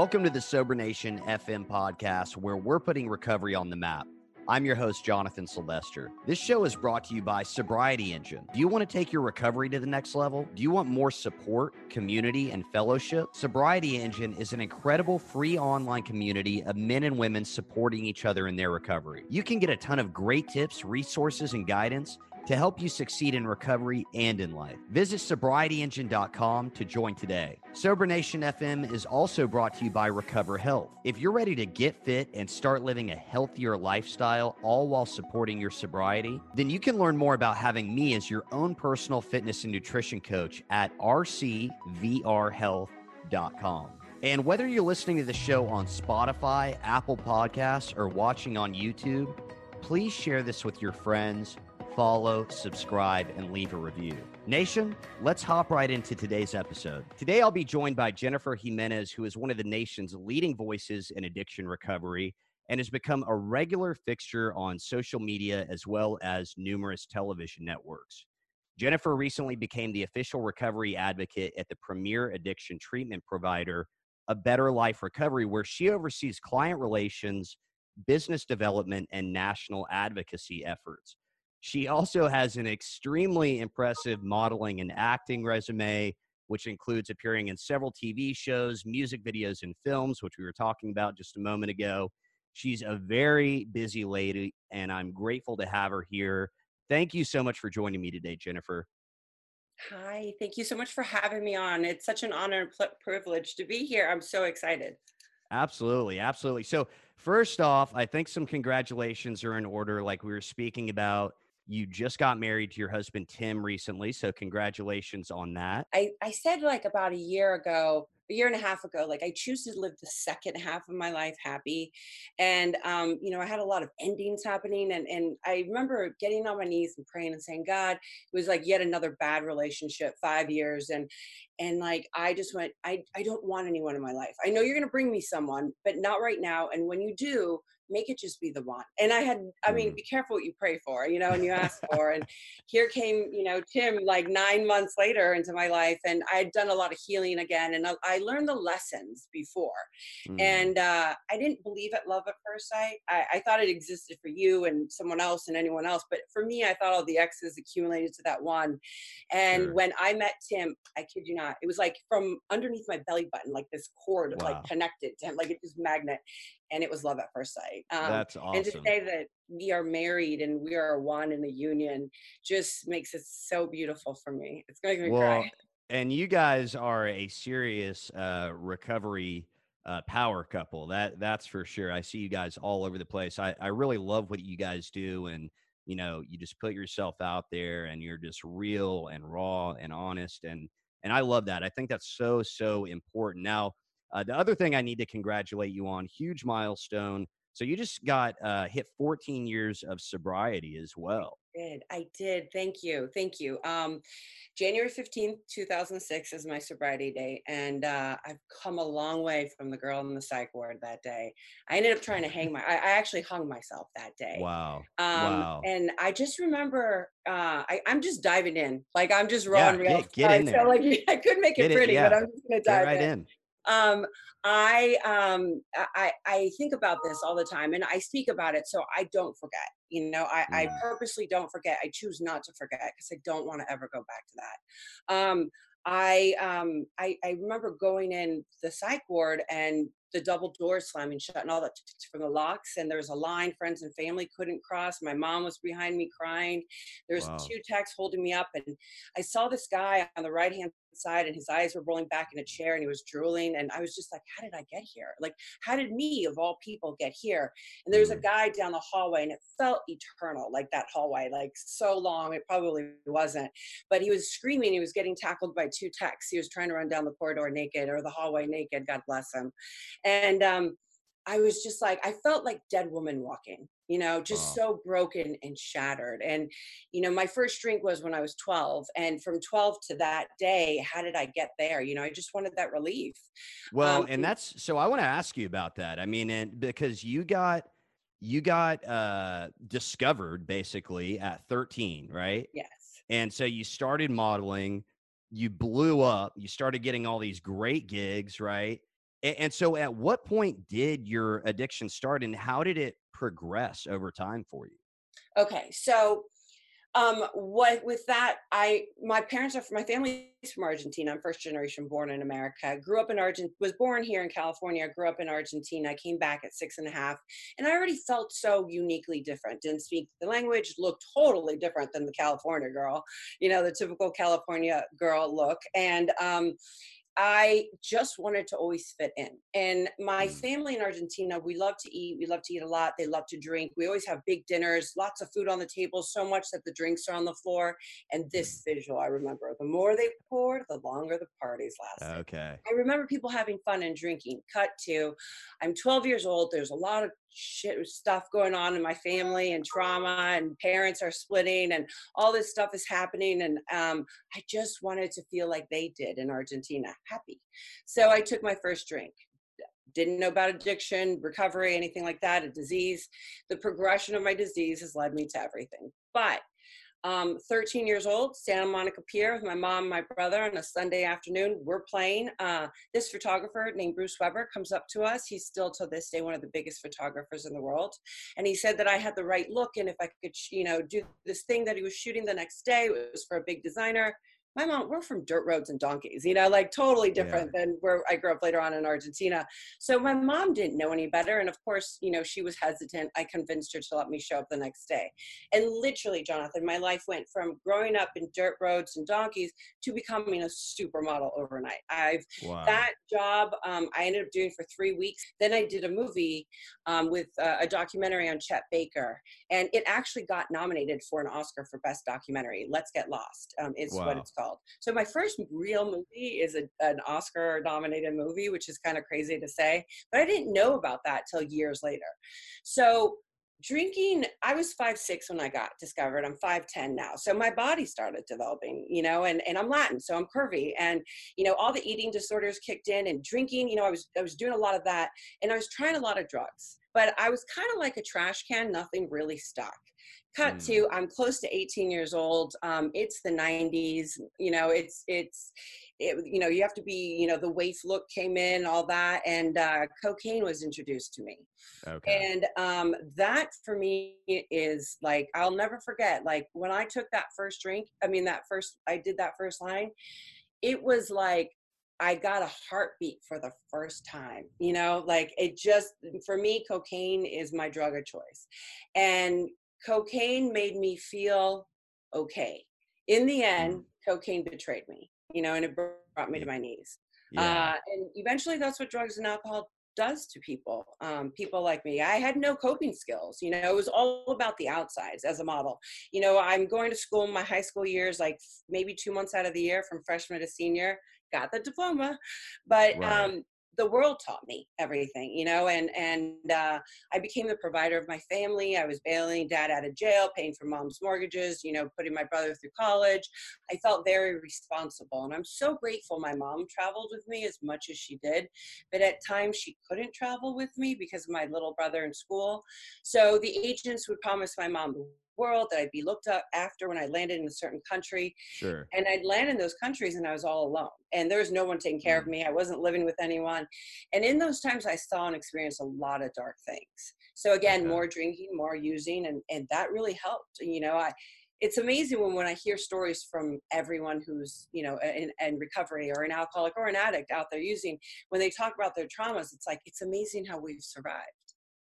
Welcome to the Sober Nation FM podcast, where we're putting recovery on the map. I'm your host, Jonathan Sylvester. This show is brought to you by Sobriety Engine. Do you want to take your recovery to the next level? Do you want more support, community, and fellowship? Sobriety Engine is an incredible free online community of men and women supporting each other in their recovery. You can get a ton of great tips, resources, and guidance to help you succeed in recovery and in life. Visit sobrietyengine.com to join today. Sober Nation FM is also brought to you by Recover Health. If you're ready to get fit and start living a healthier lifestyle, all while supporting your sobriety, then you can learn more about having me as your own personal fitness and nutrition coach at rcvrhealth.com. And whether you're listening to the show on Spotify, Apple Podcasts, or watching on YouTube, please share this with your friends follow, subscribe, and leave a review. Nation, let's hop right into today's episode. Today, I'll be joined by Jennifer Jimenez, who is one of the nation's leading voices in addiction recovery and has become a regular fixture on social media as well as numerous television networks. Jennifer recently became the official recovery advocate at the premier addiction treatment provider, A Better Life Recovery, where she oversees client relations, business development, and national advocacy efforts. She also has an extremely impressive modeling and acting resume, which includes appearing in several TV shows, music videos, and films, which we were talking about just a moment ago. She's a very busy lady, and I'm grateful to have her here. Thank you so much for joining me today, Jennifer. Hi, thank you so much for having me on. It's such an honor and pl- privilege to be here. I'm so excited. Absolutely, absolutely. So, first off, I think some congratulations are in order, like we were speaking about you just got married to your husband Tim recently, so congratulations on that. I, I said like about a year ago, a year and a half ago, like I choose to live the second half of my life happy. And um, you know, I had a lot of endings happening and and I remember getting on my knees and praying and saying, God, it was like yet another bad relationship, five years. And and like I just went, I, I don't want anyone in my life. I know you're gonna bring me someone, but not right now. And when you do, make it just be the one. And I had, I mean, mm. be careful what you pray for, you know, and you ask for. And here came, you know, Tim like nine months later into my life. And I had done a lot of healing again. And I learned the lessons before. Mm. And uh, I didn't believe at love at first sight. I, I thought it existed for you and someone else and anyone else. But for me, I thought all the exes accumulated to that one. And sure. when I met Tim, I kid you not, it was like from underneath my belly button, like this cord wow. like connected to him, like it just magnet and it was love at first sight. Um, That's awesome. And to say that we are married and we are one in the union just makes it so beautiful for me. It's going to make me well, cry. And you guys are a serious uh, recovery uh, power couple. That that's for sure. I see you guys all over the place. I, I really love what you guys do, and you know, you just put yourself out there, and you're just real and raw and honest, and and I love that. I think that's so so important. Now, uh, the other thing I need to congratulate you on, huge milestone. So you just got uh, hit 14 years of sobriety as well. I did. I did. Thank you. Thank you. Um, January 15th, 2006 is my sobriety day. And uh, I've come a long way from the girl in the psych ward that day. I ended up trying to hang my, I, I actually hung myself that day. Wow. Um, wow. And I just remember, uh, I, am just diving in. Like I'm just raw yeah, real. Get, get in there. So like I could make it get pretty, it, yeah. but I'm just going to dive right in. in um, I um, I I think about this all the time, and I speak about it so I don't forget. You know, I, I purposely don't forget. I choose not to forget because I don't want to ever go back to that. Um, I um I, I remember going in the psych ward and the double doors slamming shut and all that from the locks and there was a line friends and family couldn't cross my mom was behind me crying there was wow. two techs holding me up and i saw this guy on the right hand side and his eyes were rolling back in a chair and he was drooling and i was just like how did i get here? Like how did me of all people get here? And there's a mm. guy down the hallway and it felt eternal like that hallway like so long it probably wasn't. But he was screaming he was getting tackled by two techs he was trying to run down the corridor naked or the hallway naked god bless him. And um, I was just like, I felt like dead woman walking, you know, just wow. so broken and shattered. And, you know, my first drink was when I was 12. And from 12 to that day, how did I get there? You know, I just wanted that relief. Well, um, and that's so I want to ask you about that. I mean, and because you got, you got uh discovered basically at 13, right? Yes. And so you started modeling, you blew up, you started getting all these great gigs, right? And, and so, at what point did your addiction start, and how did it progress over time for you? Okay, so um what with that i my parents are from my family's from argentina i'm first generation born in america grew up in argentina was born here in california grew up in argentina I came back at six and a half and i already felt so uniquely different didn't speak the language looked totally different than the california girl you know the typical california girl look and um I just wanted to always fit in. And my mm. family in Argentina, we love to eat. We love to eat a lot. They love to drink. We always have big dinners, lots of food on the table, so much that the drinks are on the floor. And this mm. visual, I remember the more they poured, the longer the parties lasted. Okay. I remember people having fun and drinking. Cut to, I'm 12 years old. There's a lot of shit stuff going on in my family and trauma and parents are splitting and all this stuff is happening. And um, i just wanted to feel like they did in argentina happy. So i took my first drink. Didn't know about addiction recovery anything like that a disease. The progression of my disease has led me to everything. But um, 13 years old, Santa Monica Pier with my mom my brother on a Sunday afternoon. We're playing. Uh, this photographer named Bruce Weber comes up to us. He's still to this day one of the biggest photographers in the world. And he said that I had the right look and if I could, you know, do this thing that he was shooting the next day, it was for a big designer my mom, we're from dirt roads and donkeys, you know, like totally different yeah. than where I grew up later on in Argentina. So my mom didn't know any better. And of course, you know, she was hesitant. I convinced her to let me show up the next day. And literally, Jonathan, my life went from growing up in dirt roads and donkeys to becoming a supermodel overnight. I've wow. that job um, I ended up doing for three weeks. Then I did a movie um, with uh, a documentary on Chet Baker, and it actually got nominated for an Oscar for Best Documentary. Let's Get Lost. Um, it's wow. what it's called. So my first real movie is a, an Oscar nominated movie, which is kind of crazy to say, but I didn't know about that till years later. So drinking i was five six when i got discovered. I'm 5'10 now. So my body started developing you know and, and i'm latin so i'm curvy. And you know all the eating disorders kicked in and drinking you know i was i was doing a lot of that and i was trying a lot of drugs. But i was kind of like a trash can nothing really stuck cut mm. to i'm close to 18 years old um, it's the 90s you know it's it's it, you know you have to be you know the waif look came in all that and uh, cocaine was introduced to me okay. and um, that for me is like i'll never forget like when i took that first drink i mean that first i did that first line it was like I got a heartbeat for the first time. You know, like it just, for me, cocaine is my drug of choice. And cocaine made me feel okay. In the end, mm. cocaine betrayed me, you know, and it brought me to my knees. Yeah. Uh, and eventually, that's what drugs and alcohol does to people um, people like me i had no coping skills you know it was all about the outsides as a model you know i'm going to school in my high school years like maybe two months out of the year from freshman to senior got the diploma but right. um, the world taught me everything you know and and uh, i became the provider of my family. I was bailing dad out of jail paying for mom's mortgages you know putting my brother through college. I felt very responsible and i'm so grateful my mom traveled with me as much as she did but at times she couldn't travel with me because of my little brother in school. So the agents would promise my mom world that I'd be looked up after when I landed in a certain country. Sure. And I'd land in those countries and I was all alone. And there was no one taking care mm. of me. I wasn't living with anyone. And in those times I saw and experienced a lot of dark things. So again, okay. more drinking, more using, and, and that really helped. You know, I it's amazing when, when I hear stories from everyone who's, you know, in, in recovery or an alcoholic or an addict out there using, when they talk about their traumas, it's like, it's amazing how we've survived.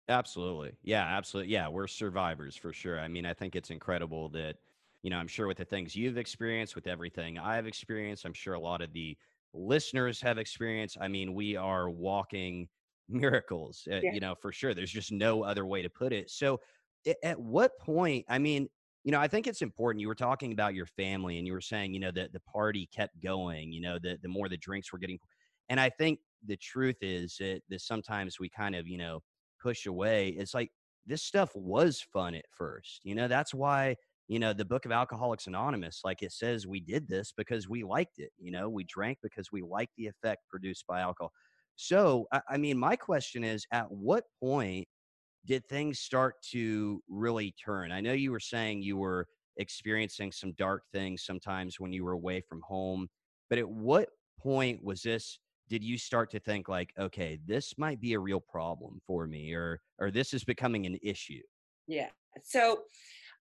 Absolutely. Yeah, absolutely. Yeah, we're survivors for sure. I mean, I think it's incredible that, you know, I'm sure with the things you've experienced, with everything I've experienced, I'm sure a lot of the listeners have experienced. I mean, we are walking miracles, uh, yeah. you know, for sure. There's just no other way to put it. So, at what point, I mean, you know, I think it's important. You were talking about your family and you were saying, you know, that the party kept going, you know, the, the more the drinks were getting. And I think the truth is that, that sometimes we kind of, you know, push away it's like this stuff was fun at first you know that's why you know the book of alcoholics anonymous like it says we did this because we liked it you know we drank because we liked the effect produced by alcohol. So I, I mean my question is at what point did things start to really turn? I know you were saying you were experiencing some dark things sometimes when you were away from home but at what point was this did you start to think like, okay, this might be a real problem for me, or or this is becoming an issue? Yeah. So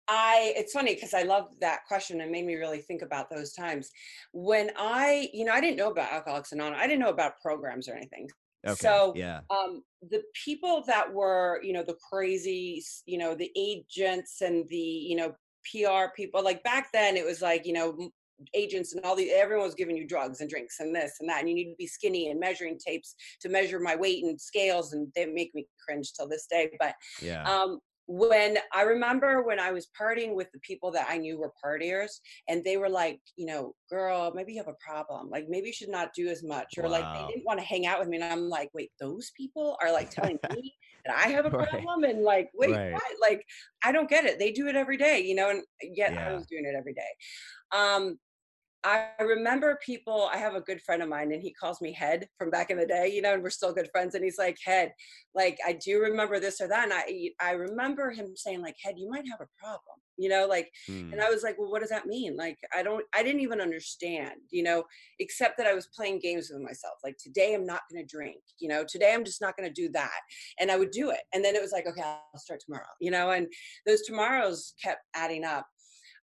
I it's funny because I love that question and made me really think about those times when I, you know, I didn't know about Alcoholics Anonymous. I didn't know about programs or anything. Okay. So yeah. um the people that were, you know, the crazy, you know, the agents and the, you know, PR people, like back then it was like, you know, agents and all the everyone was giving you drugs and drinks and this and that and you need to be skinny and measuring tapes to measure my weight and scales and they make me cringe till this day but yeah. um when I remember when I was partying with the people that I knew were partiers, and they were like, you know, girl, maybe you have a problem. Like, maybe you should not do as much. Or wow. like, they didn't want to hang out with me. And I'm like, wait, those people are like telling me that I have a problem? Right. And like, wait, right. what? Like, I don't get it. They do it every day, you know, and yet yeah. I was doing it every day. Um, I remember people, I have a good friend of mine and he calls me head from back in the day, you know, and we're still good friends. And he's like, head, like, I do remember this or that. And I, I remember him saying like, head, you might have a problem, you know, like, and Hmm. I was like, well, what does that mean? Like, I don't, I didn't even understand, you know, except that I was playing games with myself. Like today I'm not going to drink, you know, today I'm just not going to do that. And I would do it. And then it was like, okay, I'll start tomorrow, you know, and those tomorrows kept adding up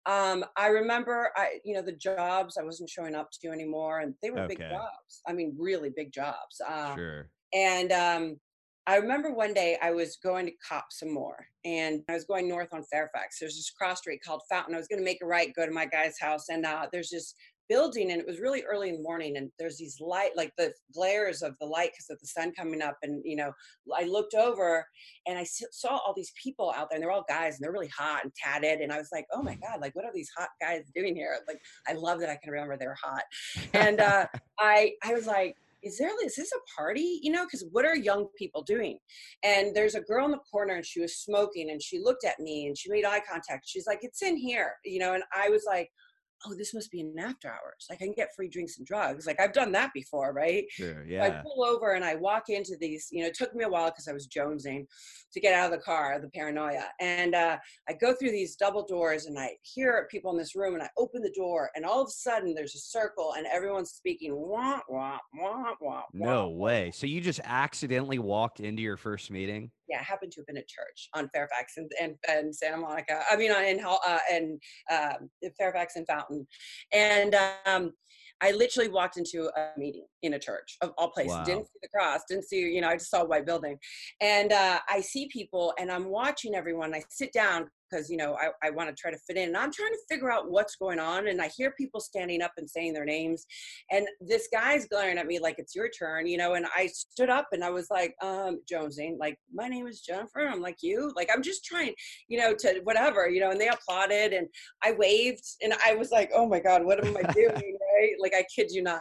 um, I remember I, you know, the jobs I wasn't showing up to anymore and they were big jobs. I mean, really big jobs. Uh, Sure. and um, I remember one day I was going to cop some more and I was going north on Fairfax. There's this cross street called Fountain. I was going to make a right, go to my guy's house. And uh, there's this building and it was really early in the morning and there's these light, like the glares of the light because of the sun coming up. And, you know, I looked over and i saw all these people out there and they're all guys and they're really hot and tatted. And I was like, oh my God, like what are these hot guys doing here? Like, I love that I can remember they're hot. And uh, I, I was like, is there is this a party you know because what are young people doing and there's a girl in the corner and she was smoking and she looked at me and she made eye contact she's like it's in here you know and i was like oh this must be an after hours like i can get free drinks and drugs like i've done that before right Sure. so I pull over and I walk into these, you know, it took me a while because I was jonesing to get out of the car, the paranoia. And uh, I go through these double doors and I hear people in this room and I open the door and all of a sudden there's a circle and everyone's speaking wah, wah, wah, wah, No wah. way. So you just accidentally walked into your first meeting? Yeah, I happened to have been at church on Fairfax and, and, and Santa Monica. I mean, on- in, uh, in, uh, in Fairfax and Fountain. And um, I literally walked into a meeting in a church of all places. Didn't see the cross, didn't see, you know, I just saw a white building. And uh, I see people and I'm watching everyone. I sit down because, you know, I, I want to try to fit in. And I'm trying to figure out what's going on. And I hear people standing up and saying their names. And this guy's glaring at me like, it's your turn, you know. And I stood up and I was like, um, Jonesing, like, my name is Jennifer. I'm like, you? Like, I'm just trying, you know, to whatever, you know. And they applauded and I waved and I was like, oh my God, what am I doing? Right? Like, I kid you not.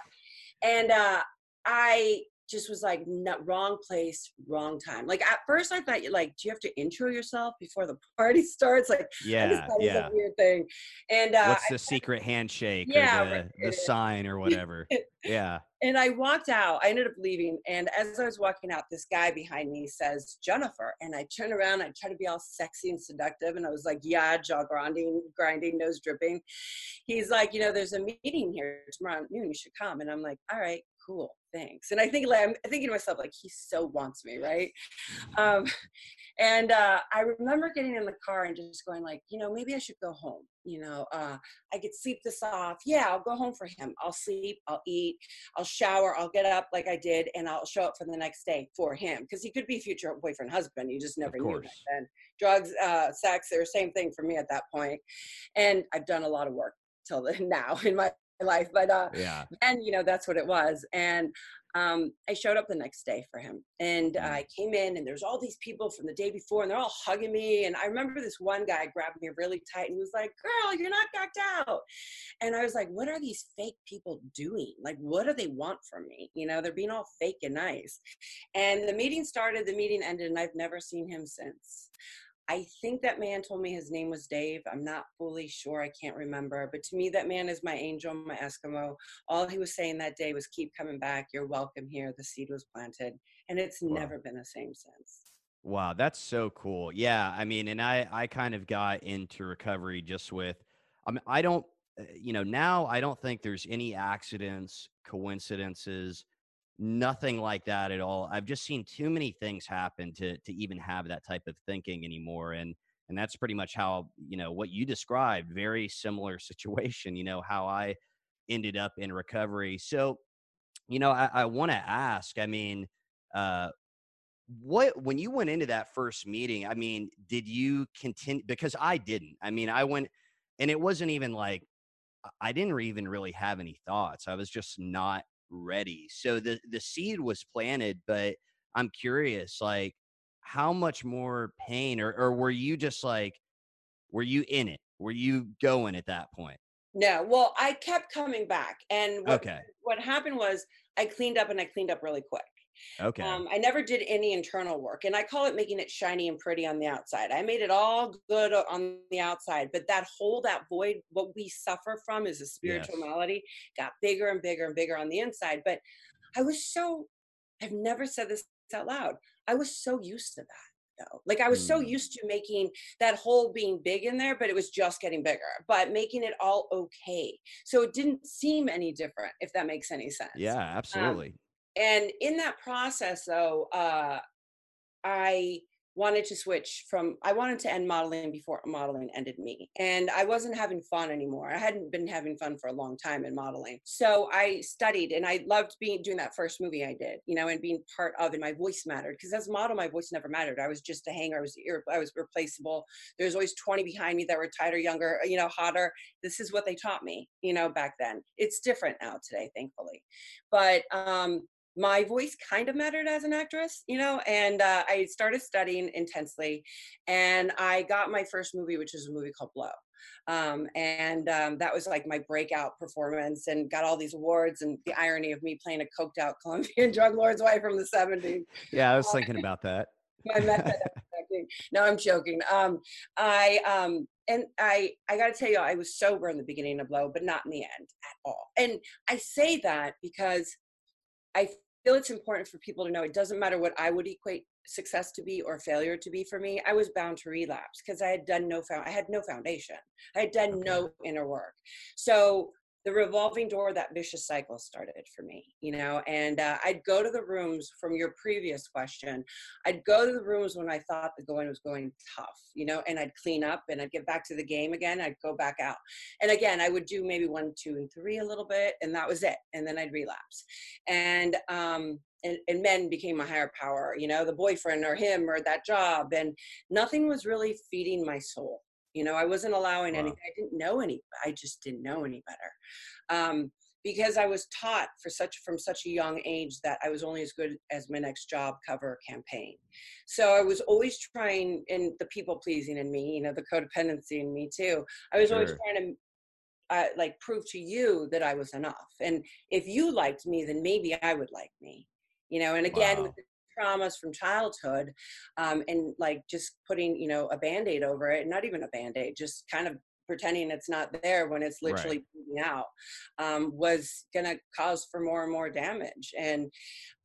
And uh, I just was like, no, wrong place, wrong time. Like at first, I thought, like, do you have to intro yourself before the party starts? Like, I Yeah. thought it was Yeah. a weird thing. And uh, What's the secret handshake Yeah, or the, right. the sign or whatever? Yeah. And I walked out. I ended up leaving. And as I was walking out, this guy behind me says, Jennifer. And I turn around, I try to be all sexy and seductive. And I was like, yeah, jaw grinding, grinding, nose dripping. He's like, you know, there's a meeting here tomorrow at noon. You should come. And I'm like, all right, cool, thanks. And I think like I'm thinking to myself, like, he so wants me, right? Um, and uh, I remember getting in the car and just going like, you know, maybe I should go home. You know, uh, I could sleep this off. Yeah, I'll go home for him. I'll sleep. I'll eat. I'll shower. I'll get up like I did, and I'll show up for the next day for him because he could be future boyfriend, husband. You just never knew then. Drugs, uh, sex, they're the same thing for me at that point. And I've done a lot of work till now in my life, but uh, Yeah. and you know that's what it was and um, i showed up the next day for him and Mm. i came in and there's all these people from the day before and they're all hugging me and i remember this one guy grabbed me really tight and was like girl you're not gacked out. And i was like what are these fake people doing? Like what do they want from me? You know they're being all fake and nice. And the meeting started the meeting ended and i've never seen him since I think that man told me his name was Dave. I'm not fully sure. I can't remember. But to me, that man is my angel, my Eskimo. All he was saying that day was keep coming back. You're welcome here. The seed was planted. And it's Wow. never been the same since. Wow, that's so cool. Yeah, I mean, and I I kind of got into recovery just with I mean, I don't uh, you know, now I don't think there's any accidents, coincidences nothing like that at all. I've just seen too many things happen to to even have that type of thinking anymore. And and that's pretty much how you know what you described. Very similar situation. You know how I ended up in recovery. So, you know, I, I want to ask. I mean, uh, what when you went into that first meeting? I mean, did you continue? Because I didn't. I mean, I went, and it wasn't even like I didn't even really have any thoughts. I was just not ready. So the the seed was planted, but I'm curious, like how much more pain, or or were you just like, were you in it? Were you going at that point? No, well, I kept coming back, and what, Okay. what happened was I cleaned up, and I cleaned up really quick. Okay. Um, I never did any internal work, and I call it making it shiny and pretty on the outside. I made it all good on the outside, but that hole, that void, what we suffer from is a spiritual Yes. malady, got bigger and bigger and bigger on the inside. But I was so, I've never said this out loud. I was so used to that. Though. Like I was so Mm. used to making that hole being big in there, but it was just getting bigger, but making it all okay. So it didn't seem any different, if that makes any sense Yeah, um, absolutely. And in that process though uh i wanted to switch from i wanted to end modeling before modeling ended me and i wasn't having fun anymore. I hadn't been having fun for a long time in modeling. So i studied and i loved being doing that first movie i did you know and being part of and my voice mattered because as a model my voice never mattered. I was just a hanger i was i was replaceable. There's always 20 behind me that were tighter younger you know hotter. This is what they taught me you know back then. It's different now today thankfully. But um my voice kind of mattered as an actress, you know, and uh, I started studying intensely, and I got my first movie, which is a movie called Blow, um, and um, that was like my breakout performance, and got all these awards. And the irony of me playing a coked out Colombian drug lord's wife from the '70s, Yeah, I was thinking about that. my method of acting. No, I'm joking. Um, I um, and I I got to tell you, I was sober in the beginning of Blow, but not in the end at all. And I say that because I feel it's important for people to know it doesn't matter what I would equate success to be or failure to be for me. I was bound to relapse because I had done no found I had no foundation. I had done Okay. no inner work. So the revolving door, that vicious cycle started for me, you know, and uh, I'd go to the rooms from your previous question. I'd go to the rooms when I thought the going was going tough, you know, and I'd clean up and I'd get back to the game again. I'd go back out. And again, I would do maybe one, two, and three a little bit, and that was it. And then I'd relapse. And um, and, and men became my higher power, you know, the boyfriend or him or that job. And nothing was really feeding my soul. You know, I wasn't allowing Wow. anything. I didn't know any. I just didn't know any better. Um, because I was taught for such from such a young age that I was only as good as my next job cover campaign. So I was always trying, and the people pleasing in me, you know, the codependency in me too. I was always trying to uh, like prove to you that I was enough. And if you liked me, then maybe I would like me. You know, and again with the traumas from childhood, um, and like just putting, you know, a band-aid over it, not even a band-aid, just kind of pretending it's not there when it's Right. literally bleeding out, um, was gonna cause for more and more damage. And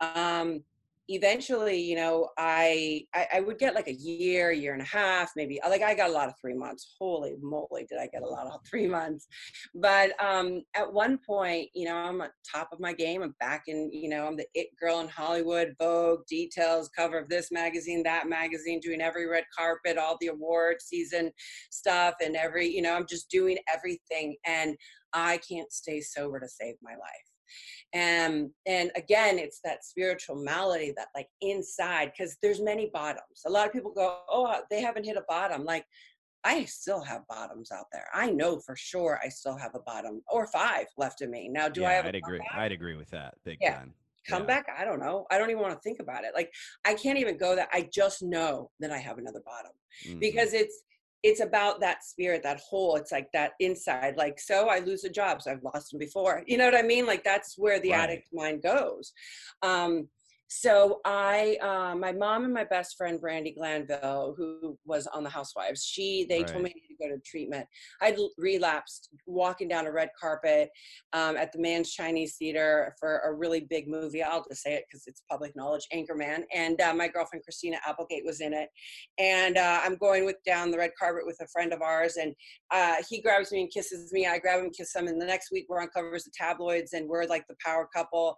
um eventually you know I, I i would get like a year year and a half maybe like i got a lot of three months. Holy moly did i get a lot of three months. But um at one point you know i'm at top of my game i'm back in you know i'm the it girl in hollywood vogue details cover of this magazine that magazine doing every red carpet all the award season stuff and every you know i'm just doing everything and i can't stay sober to save my life and and again it's that spiritual malady that like inside because there's many bottoms a lot of people go oh they haven't hit a bottom like i still have bottoms out there i know for sure i still have a bottom or five left in me now do i yeah, have a I'd agree. comeback? I'd agree with that big Yeah. time. come Yeah. back i don't know i don't even want to think about it like i can't even go that i just know that i have another bottom Mhm. because it's it's about that spirit that hole it's like that inside like so i lose a job so i've lost them before you know what i mean? Like that's where the Right. addict mind goes. Um so i uh, my mom and my best friend brandi glanville who was on the housewives she they told me I go to treatment. I'd relapsed walking down a red carpet um, at the Mann's Chinese Theater for a really big movie. I'll just say it because it's public knowledge, Anchorman. And uh, my girlfriend Christina Applegate was in it. And uh, I'm going with down the red carpet with a friend of ours, and uh, he grabs me and kisses me. I grab him, kiss him, and the next week we're on covers of tabloids, and we're like the power couple.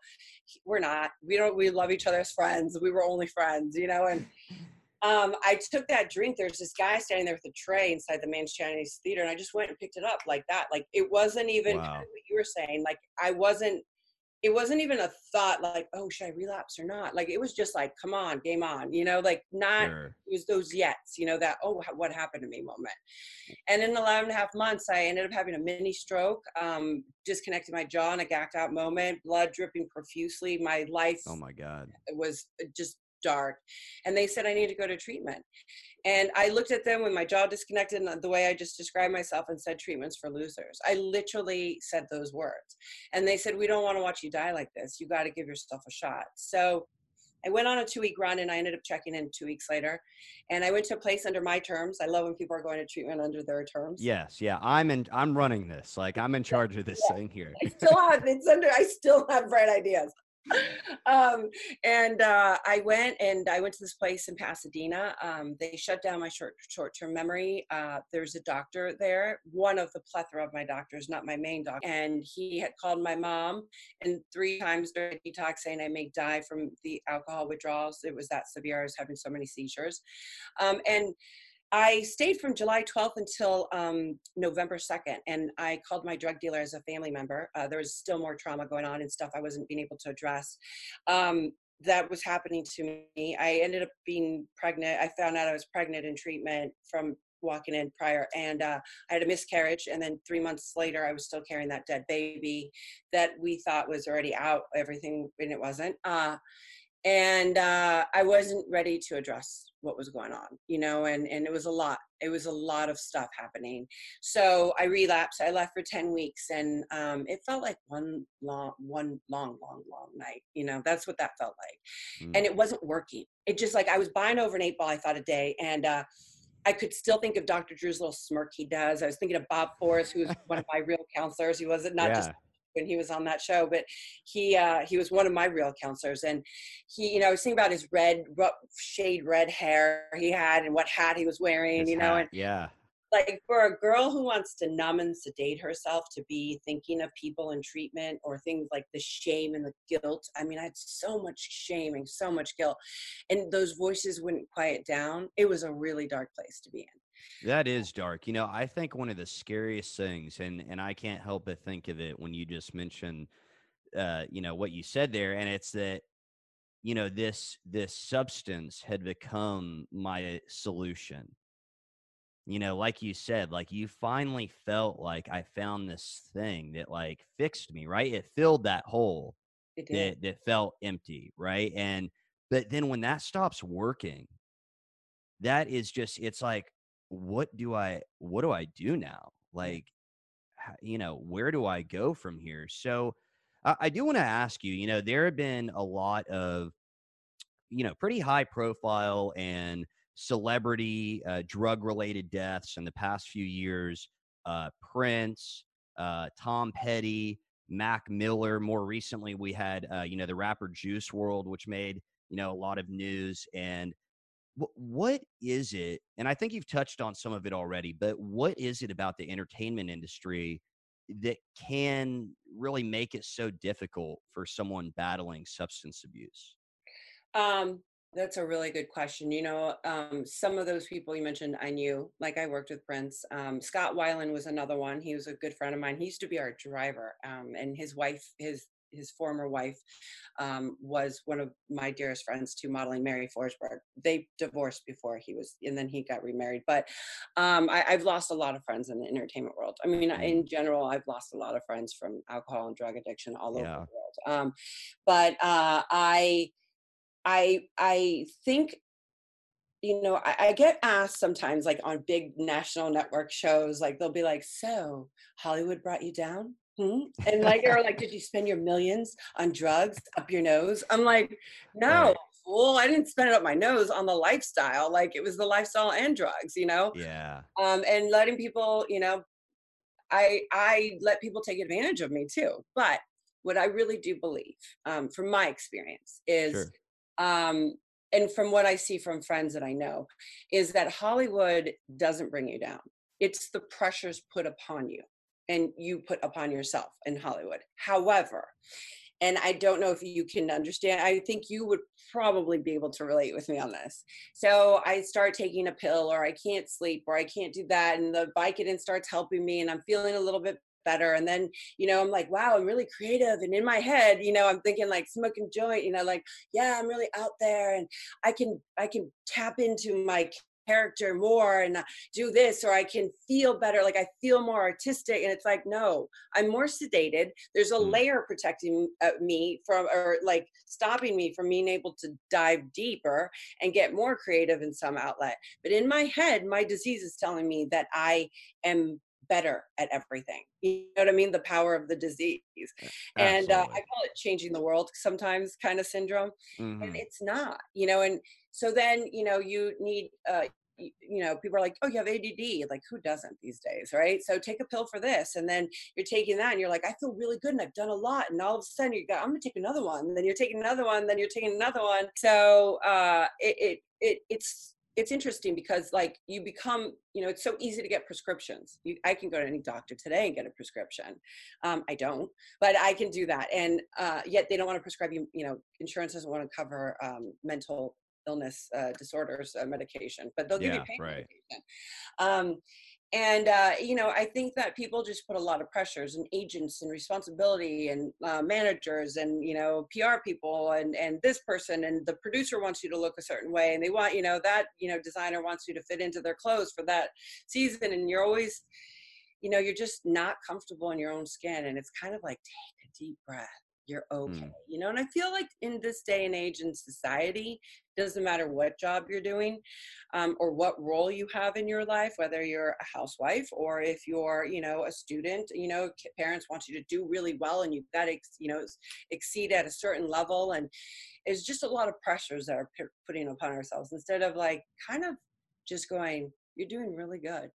We're not. We don't. We love each other as friends. We were only friends, you know. And um, I took that drink. There's this guy standing there with a tray inside the Mann's Chinese Theater, and I just went and picked it up like that. Like it wasn't even wow. kind of what you were saying. Like I wasn't. It wasn't even a thought like, oh, should I relapse or not? Like it was just like, come on, game on. You know, like not. Sure. It was those yets. You know that oh, what happened to me moment. And in 11 and a half months, I ended up having a mini stroke, um, disconnected my jaw in a gacked out moment, blood dripping profusely. My life. Oh my God. Was just dark and they said i need to go to treatment and i looked at them with my jaw disconnected and the way i just described myself and said treatments for losers i literally said those words and they said we don't want to watch you die like this you got to give yourself a shot so I went on a two week run and I ended up checking in two weeks later. And I went to a place under my terms. I love when people are going to treatment under their terms. Yes, yeah. I'm in I'm running this. Like I'm in charge of this yeah. thing here. I still have it's under I still have bright ideas. Um, and uh, I went and I went to this place in Pasadena. Um, they shut down my short short term memory. Uh, there's a doctor there, one of the plethora of my doctors, not my main doctor, and he had called my mom and three times during detox saying I may die from the alcohol withdrawals. It was that severe. I was having so many seizures, um, and I stayed from July 12th until um, November 2nd, and I called my drug dealer as a family member. Uh, there was still more trauma going on and stuff I wasn't being able to address. Um, that was happening to me. I ended up being pregnant. I found out I was pregnant in treatment from walking in prior, and uh, I had a miscarriage. And then three months later, I was still carrying that dead baby that we thought was already out, everything, and it wasn't. Uh, and uh, I wasn't ready to address what was going on, you know, and and it was a lot. It was a lot of stuff happening. So I relapsed. I left for ten weeks, and um, it felt like one long, one long, long, long night. You know, that's what that felt like, mm. and it wasn't working. It just like I was buying over an eight ball. I thought a day, and uh, I could still think of Dr. Drew's little smirk he does. I was thinking of Bob Forrest, who was one of my real counselors. He wasn't not yeah. just when he was on that show, but he uh, he was one of my real counselors, and he, you know, I was thinking about his red shade red hair he had and what hat he was wearing, his you know, hat, and yeah, like for a girl who wants to numb and sedate herself to be thinking of people in treatment or things like the shame and the guilt. I mean, I had so much shame and so much guilt, and those voices wouldn't quiet down. It was a really dark place to be in. That is dark. You know, I think one of the scariest things, and and I can't help but think of it when you just mentioned, uh, you know, what you said there, and it's that, you know, this this substance had become my solution. You know, like you said, like you finally felt like I found this thing that like fixed me, right? It filled that hole that that felt empty, right? And but then when that stops working, that is just it's like what do I what do I do now? Like, you know, where do I go from here? So uh, I do want to ask you, you know, there have been a lot of, you know, pretty high profile and celebrity uh, drug related deaths in the past few years. Uh, Prince, uh, Tom Petty, Mac Miller. More recently, we had, uh, you know, the rapper Juice WRLD, which made, you know, a lot of news. And what is it and i think you've touched on some of it already but what is it about the entertainment industry that can really make it so difficult for someone battling substance abuse um that's a really good question. You know, um, some of those people you mentioned, I knew. Like I worked with Prince. Um, Scott Weiland was another one. He was a good friend of mine. He used to be our driver, um, and his wife, his his former wife um, was one of my dearest friends to modeling Mary Forsberg. They divorced before he was, and then he got remarried. But um, I, have lost a lot of friends in the entertainment world. I mean, mm. in general, I've lost a lot of friends from alcohol and drug addiction all yeah. over the world. Um, but uh, I, I, I think you know, I, I, get asked sometimes, like on big national network shows, like they'll be like, "So Hollywood brought you down?" Hmm? And like, or like, did you spend your millions on drugs up your nose? I'm like, no, fool. well, I didn't spend it up my nose on the lifestyle. Like it was the lifestyle and drugs, you know? Yeah. Um, and letting people, you know, I I let people take advantage of me too. But what I really do believe, um, from my experience, is Sure. um, and from what I see from friends that I know, is that Hollywood doesn't bring you down. It's the pressures put upon you and you put upon yourself in Hollywood. However, and I don't know if you can understand, I think you would probably be able to relate with me on this. So I start taking a pill or I can't sleep or I can't do that. And the Vicodin starts helping me and I'm feeling a little bit better and then you know i'm like wow i'm really creative and in my head you know i'm thinking like smoking joint you know like yeah i'm really out there and i can i can tap into my character more and uh, do this or i can feel better like i feel more artistic and it's like no i'm more sedated. There's a Mm. layer protecting uh, me from or like stopping me from being able to dive deeper and get more creative in some outlet. But in my head my disease is telling me that i am better at everything. You know what i mean? The power of the disease. And uh, i call it changing the world sometimes kind of syndrome and Mhm. it's not you know and so then you know you need uh you know people are like oh you have add like who doesn't these days right? So take a pill for this and then you're taking that and you're like i feel really good and i've done a lot and all of a sudden you go i'm gonna take another one and then you're taking another one then you're taking another one. So uh it it, it it's it's interesting because like you become you know it's so easy to get prescriptions. You, i can go to any doctor today and get a prescription. Um, i don't but I can do that. And uh, yet they don't want to prescribe you, you know, insurance doesn't want to cover um, mental illness uh, disorders uh, medication, but they'll give you pain right. medication. Um, and uh, you know, I think that people just put a lot of pressures and agents and responsibility and uh, managers and you know PR people and and this person and the producer wants you to look a certain way and they want you know that you know designer wants you to fit into their clothes for that season and you're always you know you're just not comfortable in your own skin and it's kind of like take a deep breath you're okay Mm. you know and i feel like in this day and age in society doesn't matter what job you're doing um, or what role you have in your life whether you're a housewife or if you're you know a student you know parents want you to do really well and you've got to you know exceed at a certain level and it's just a lot of pressures that are pu- putting upon ourselves instead of like kind of just going you're doing really good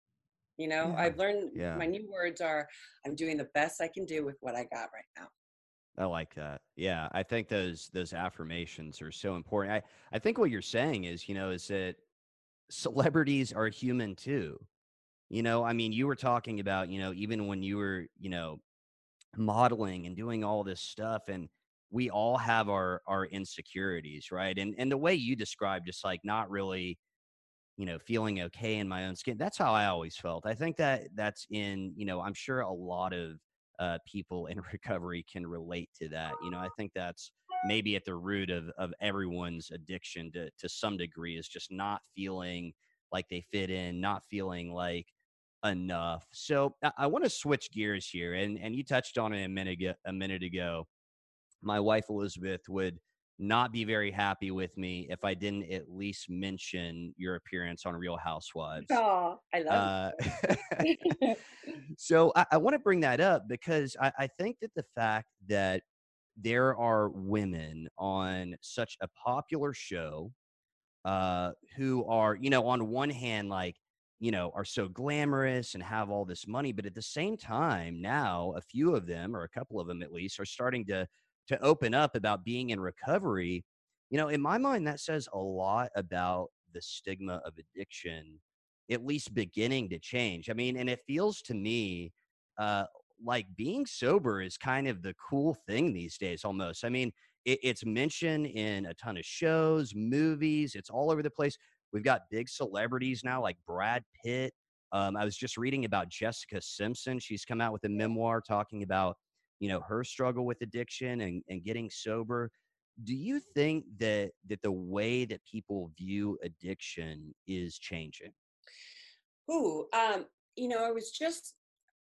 you know, Yeah. I've learned Yeah. my new words are I'm doing the best I can do with what I got right now. I like that. Yeah, I think those those affirmations are so important. I I think what you're saying is, you know, is that celebrities are human too. You know, I mean, you were talking about, you know, even when you were, you know, modeling and doing all this stuff and we all have our our insecurities, right? And and the way you described just like not really you know, feeling okay in my own skin. That's how I always felt. I think that that's in, you know, I'm sure a lot of uh, people in recovery can relate to that. You know, I think that's maybe at the root of of everyone's addiction to to some degree is just not feeling like they fit in, not feeling like enough. So I, I want to switch gears here, and and you touched on it a minute a minute ago my wife Elizabeth would not be very happy with me if I didn't at least mention your appearance on Real Housewives. Oh, I love Uh, it. so I, I want to bring that up because I, I think that the fact that there are women on such a popular show uh, who are, you know, on one hand, like, you know, are so glamorous and have all this money, but at the same time, now a few of them, or a couple of them at least, are starting to to open up about being in recovery. You know, in my mind, that says a lot about the stigma of addiction, at least beginning to change. I mean, and it feels to me uh, like being sober is kind of the cool thing these days, almost. I mean, it, it's mentioned in a ton of shows, movies. It's all over the place. We've got big celebrities now, like Brad Pitt. Um, I was just reading about Jessica Simpson. She's come out with a memoir talking about, you know, her struggle with addiction and, and getting sober. Do you think that that the way that people view addiction is changing? Ooh, um, you know, I was just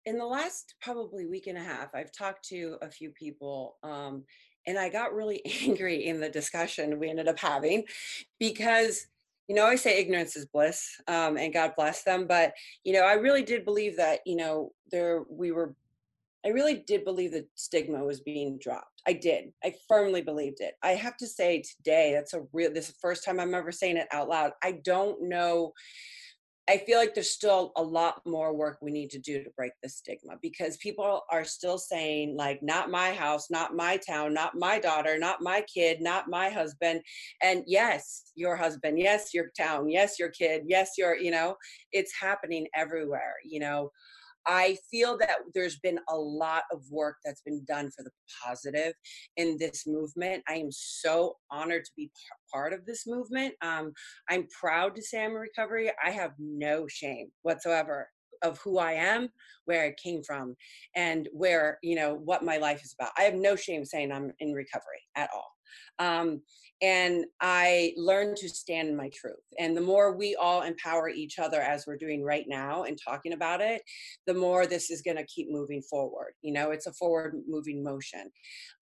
in the last probably week and a half, I've talked to a few people, um, and I got really angry in the discussion we ended up having because, you know, I say ignorance is bliss, um, and God bless them, but you know, I really did believe that, you know, there we were I really did believe that stigma was being dropped. I did. I firmly believed it. I have to say today, that's a real, this is the first time I'm ever saying it out loud. I don't know. I feel like there's still a lot more work we need to do to break the stigma because people are still saying, like, not my house, not my town, not my daughter, not my kid, not my husband. And yes, your husband, yes, your town, yes, your kid, yes, your, you know, it's happening everywhere, you know. I feel that there's been a lot of work that's been done for the positive in this movement. I am so honored to be part of this movement. Um, I'm proud to say I'm in recovery. I have no shame whatsoever of who I am, where I came from, and where, you know, what my life is about. I have no shame saying I'm in recovery at all. Um, and I learned to stand in my truth. And the more we all empower each other as we're doing right now and talking about it, the more this is going to keep moving forward. You know, it's a forward moving motion.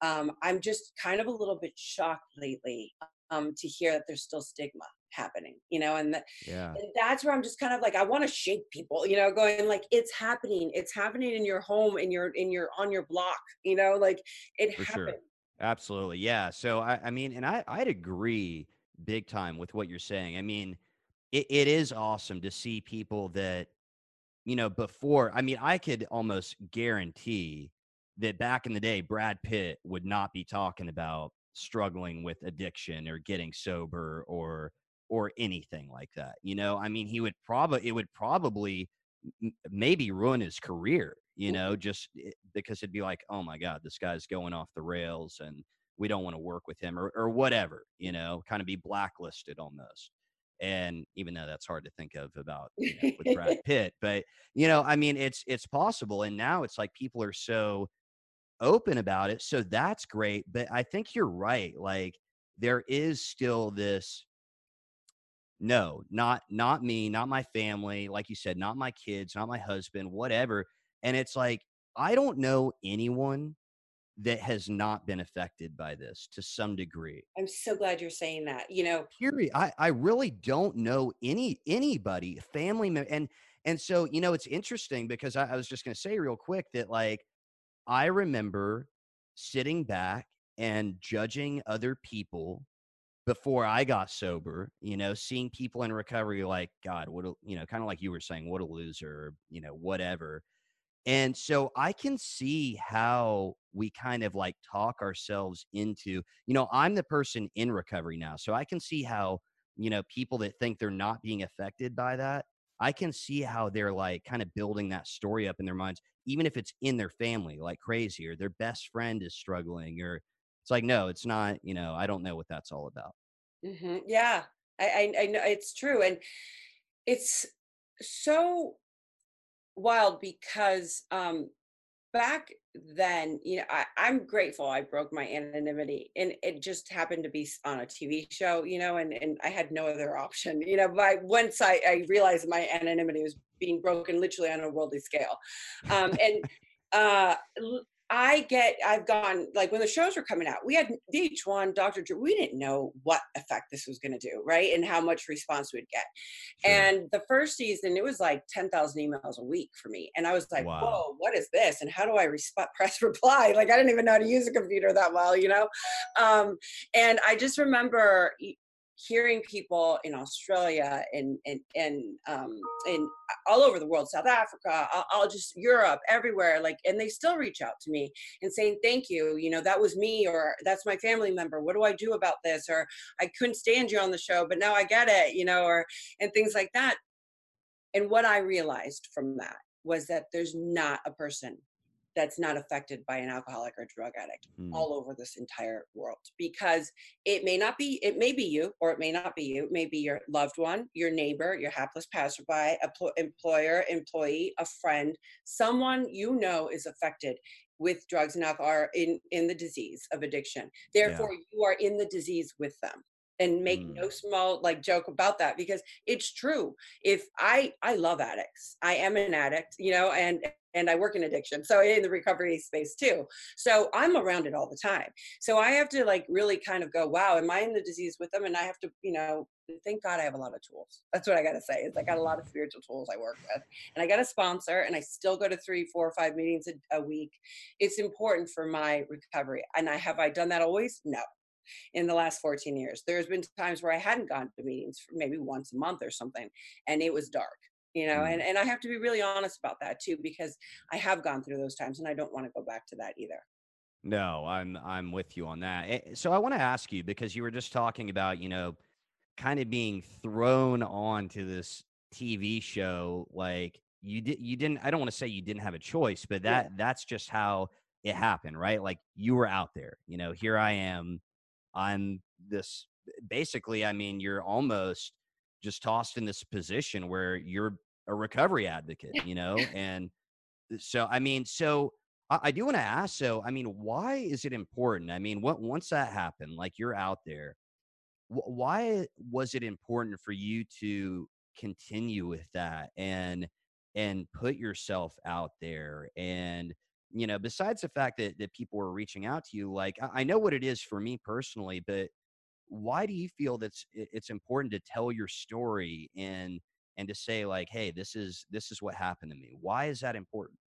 Um, I'm just kind of a little bit shocked lately um, to hear that there's still stigma happening, you know, and, the, yeah. and that's where I'm just kind of like, I want to shake people, you know, going like, it's happening. It's happening in your home, in your, in your, on your block, you know, like it For happened. Sure Absolutely. Yeah. So I, I mean, and I, I'd agree big time with what you're saying. I mean, it, it is awesome to see people that, you know, before, I mean, I could almost guarantee that back in the day, Brad Pitt would not be talking about struggling with addiction or getting sober or, or anything like that. You know, I mean, he would probably, it would probably maybe ruin his career you know, just eh, because it'd be like, oh my God, this guy's going off the rails and we don't want to work with him or, or whatever, you know, kind of be blacklisted almost. And even though that's hard to think of about you know, with Brad Pitt, but you know, I mean, it's it's possible. And now it's like people are so open about it, so that's great. But I think you're right. Like there is still this no not not me not my family like you said not my kids not my husband whatever and it's like, I don't know anyone that has not been affected by this to some degree. I'm so glad you're saying that. You know, period. I, I really don't know any anybody, family member, and and so you know it's interesting because I, I was just going to say real quick that like I remember sitting back and judging other people before I got sober, you know, seeing people in recovery like, God, what a, you know, kind of like you were saying, what a loser, you know, whatever. And so I can see how we kind of like talk ourselves into, you know, I'm the person in recovery now. So I can see how, you know, people that think they're not being affected by that, I can see how they're like kind of building that story up in their minds, even if it's in their family, like crazy, or their best friend is struggling, or it's like, no, it's not, you know, I don't know what that's all about. Mm-hmm. Yeah, I, I, I know it's true. And it's so wild because um back then you know I, i'm grateful i broke my anonymity and it just happened to be on a tv show you know and, and i had no other option you know by once i, I realized my anonymity was being broken literally on a worldly scale. Um, and uh, I get, I've gone, like when the shows were coming out, we had VH1, Dr. Drew, we didn't know what effect this was going to do, right? And how much response we'd get. Sure. And the first season, it was like 10,000 emails a week for me. And I was like, wow. whoa, what is this? And how do I resp- press reply? Like, I didn't even know how to use a computer that well, you know? Um, and I just remember hearing people in Australia and and and um, and all over the world, South Africa, all, just Europe, everywhere, like, and they still reach out to me and saying thank you. You know, that was me, or that's my family member. What do I do about this? Or I couldn't stand you on the show, but now I get it. You know, or and things like that. And what I realized from that was that there's not a person that's not affected by an alcoholic or drug addict mm. all over this entire world because it may not be it may be you or it may not be you it may be your loved one your neighbor your hapless passerby employer employee a friend someone you know is affected with drugs and alcohol in in the disease of addiction therefore yeah. you are in the disease with them and make mm. no small like joke about that because it's true if i i love addicts i am an addict you know and and I work in addiction, so in the recovery space too. So I'm around it all the time. So I have to like really kind of go, wow, am I in the disease with them? And I have to, you know, thank God I have a lot of tools. That's what I got to say. Is I got a lot of spiritual tools I work with, and I got a sponsor, and I still go to three, four, or five meetings a, a week. It's important for my recovery, and I have I done that always? No, in the last 14 years. There's been times where I hadn't gone to meetings for maybe once a month or something, and it was dark, you know, and, and I have to be really honest about that too, because I have gone through those times and I don't want to go back to that either. No, I'm I'm with you on that. Eh, so I want to ask you because you were just talking about, you know, kind of being thrown onto this TV show like you did you didn't I don't want to say you didn't have a choice, but that yeah. that's just how it happened, right? Like you were out there. You know, here I am I'm this basically, I mean, you're almost just tossed in this position where you're a recovery advocate, you know? and uh, so, I mean, so I, I do want to ask, so, I mean, why is it important? I mean, what, once that happened, like you're out there, wh- why was it important for you to continue with that and, and put yourself out there and you know, besides the fact that that people were reaching out to you, like I, I know what it is for me personally, but why do you feel that's it's important to tell your story and and to say like, hey, this is this is what happened to me? Why is that important?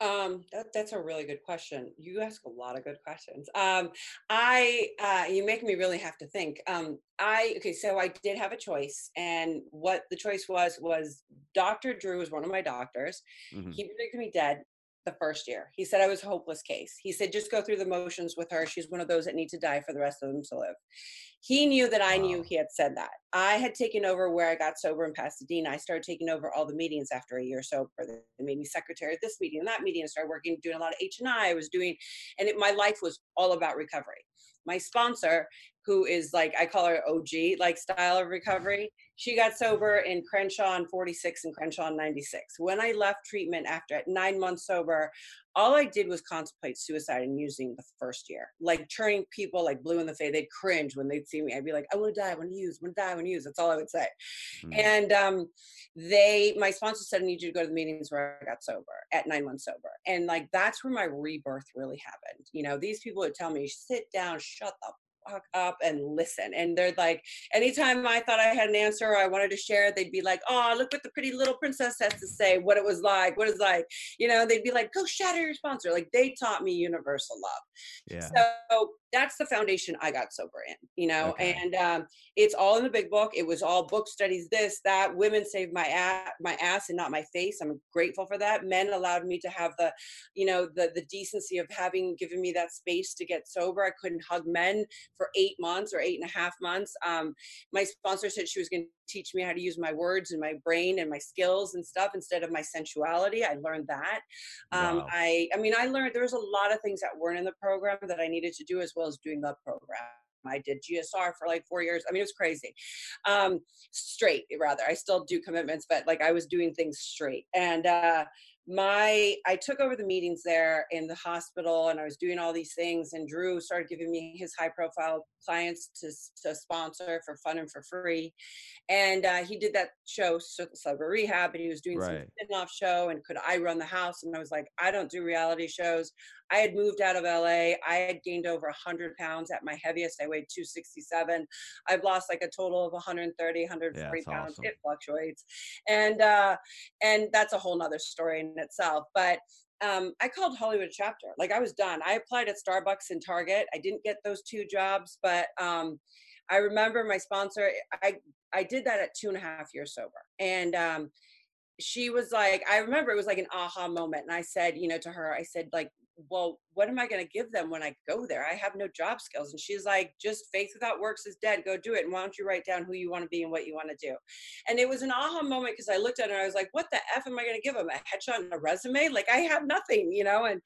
Um, that, that's a really good question. You ask a lot of good questions. Um, I, uh, you make me really have to think. Um, I, okay, so I did have a choice, and what the choice was was Dr. Drew was one of my doctors. Mm-hmm. He predicted me dead the first year. He said I was a hopeless case. He said, just go through the motions with her. She's one of those that need to die for the rest of them to live. He knew that I wow. knew he had said that. I had taken over where I got sober in Pasadena. I started taking over all the meetings after a year sober. They made me secretary at this meeting and that meeting and started working, doing a lot of H and I. I was doing, and it, my life was all about recovery. My sponsor, who is like, I call her OG, like style of recovery she got sober in Crenshaw on 46 and Crenshaw on 96. When I left treatment after nine months sober, all I did was contemplate suicide and using the first year, like turning people like blue in the face. They'd cringe when they'd see me. I'd be like, I want to die, I want to use, I want to die, I want to use. That's all I would say. Mm-hmm. And um, they, my sponsor said, I need you to go to the meetings where I got sober at nine months sober. And like, that's where my rebirth really happened. You know, these people would tell me, sit down, shut the up and listen. And they're like, anytime I thought I had an answer or I wanted to share, they'd be like, oh, look what the pretty little princess has to say, what it was like, what it's like. You know, they'd be like, go shatter your sponsor. Like they taught me universal love. Yeah. So that's the foundation I got sober in, you know, okay. and um, it's all in the big book. It was all book studies, this, that. Women saved my ass, my ass and not my face. I'm grateful for that. Men allowed me to have the, you know, the the decency of having given me that space to get sober. I couldn't hug men for eight months or eight and a half months. Um, my sponsor said she was going to teach me how to use my words and my brain and my skills and stuff instead of my sensuality. I learned that. Um, wow. I, I mean, I learned there was a lot of things that weren't in the program that I needed to do as well as doing the program. I did GSR for like four years. I mean, it was crazy. Um, straight, rather. I still do commitments, but like I was doing things straight. And uh, my i took over the meetings there in the hospital and i was doing all these things and drew started giving me his high profile clients to, to sponsor for fun and for free and uh, he did that show sober rehab and he was doing right. some spin-off show and could i run the house and i was like i don't do reality shows I had moved out of LA. I had gained over 100 pounds at my heaviest. I weighed 267. I've lost like a total of 130, 140 yeah, pounds. Awesome. It fluctuates. And, uh, and that's a whole nother story in itself. But um, I called Hollywood chapter. Like I was done. I applied at Starbucks and Target. I didn't get those two jobs, but um, I remember my sponsor. I I did that at two and a half years sober, and um, she was like, I remember it was like an aha moment, and I said, you know, to her, I said like, well, what am I going to give them when I go there? I have no job skills. And she's like, just faith without works is dead. Go do it. And why don't you write down who you want to be and what you want to do? And it was an aha moment because I looked at her and I was like, what the F am I going to give them? A headshot and a resume? Like I have nothing, you know? And,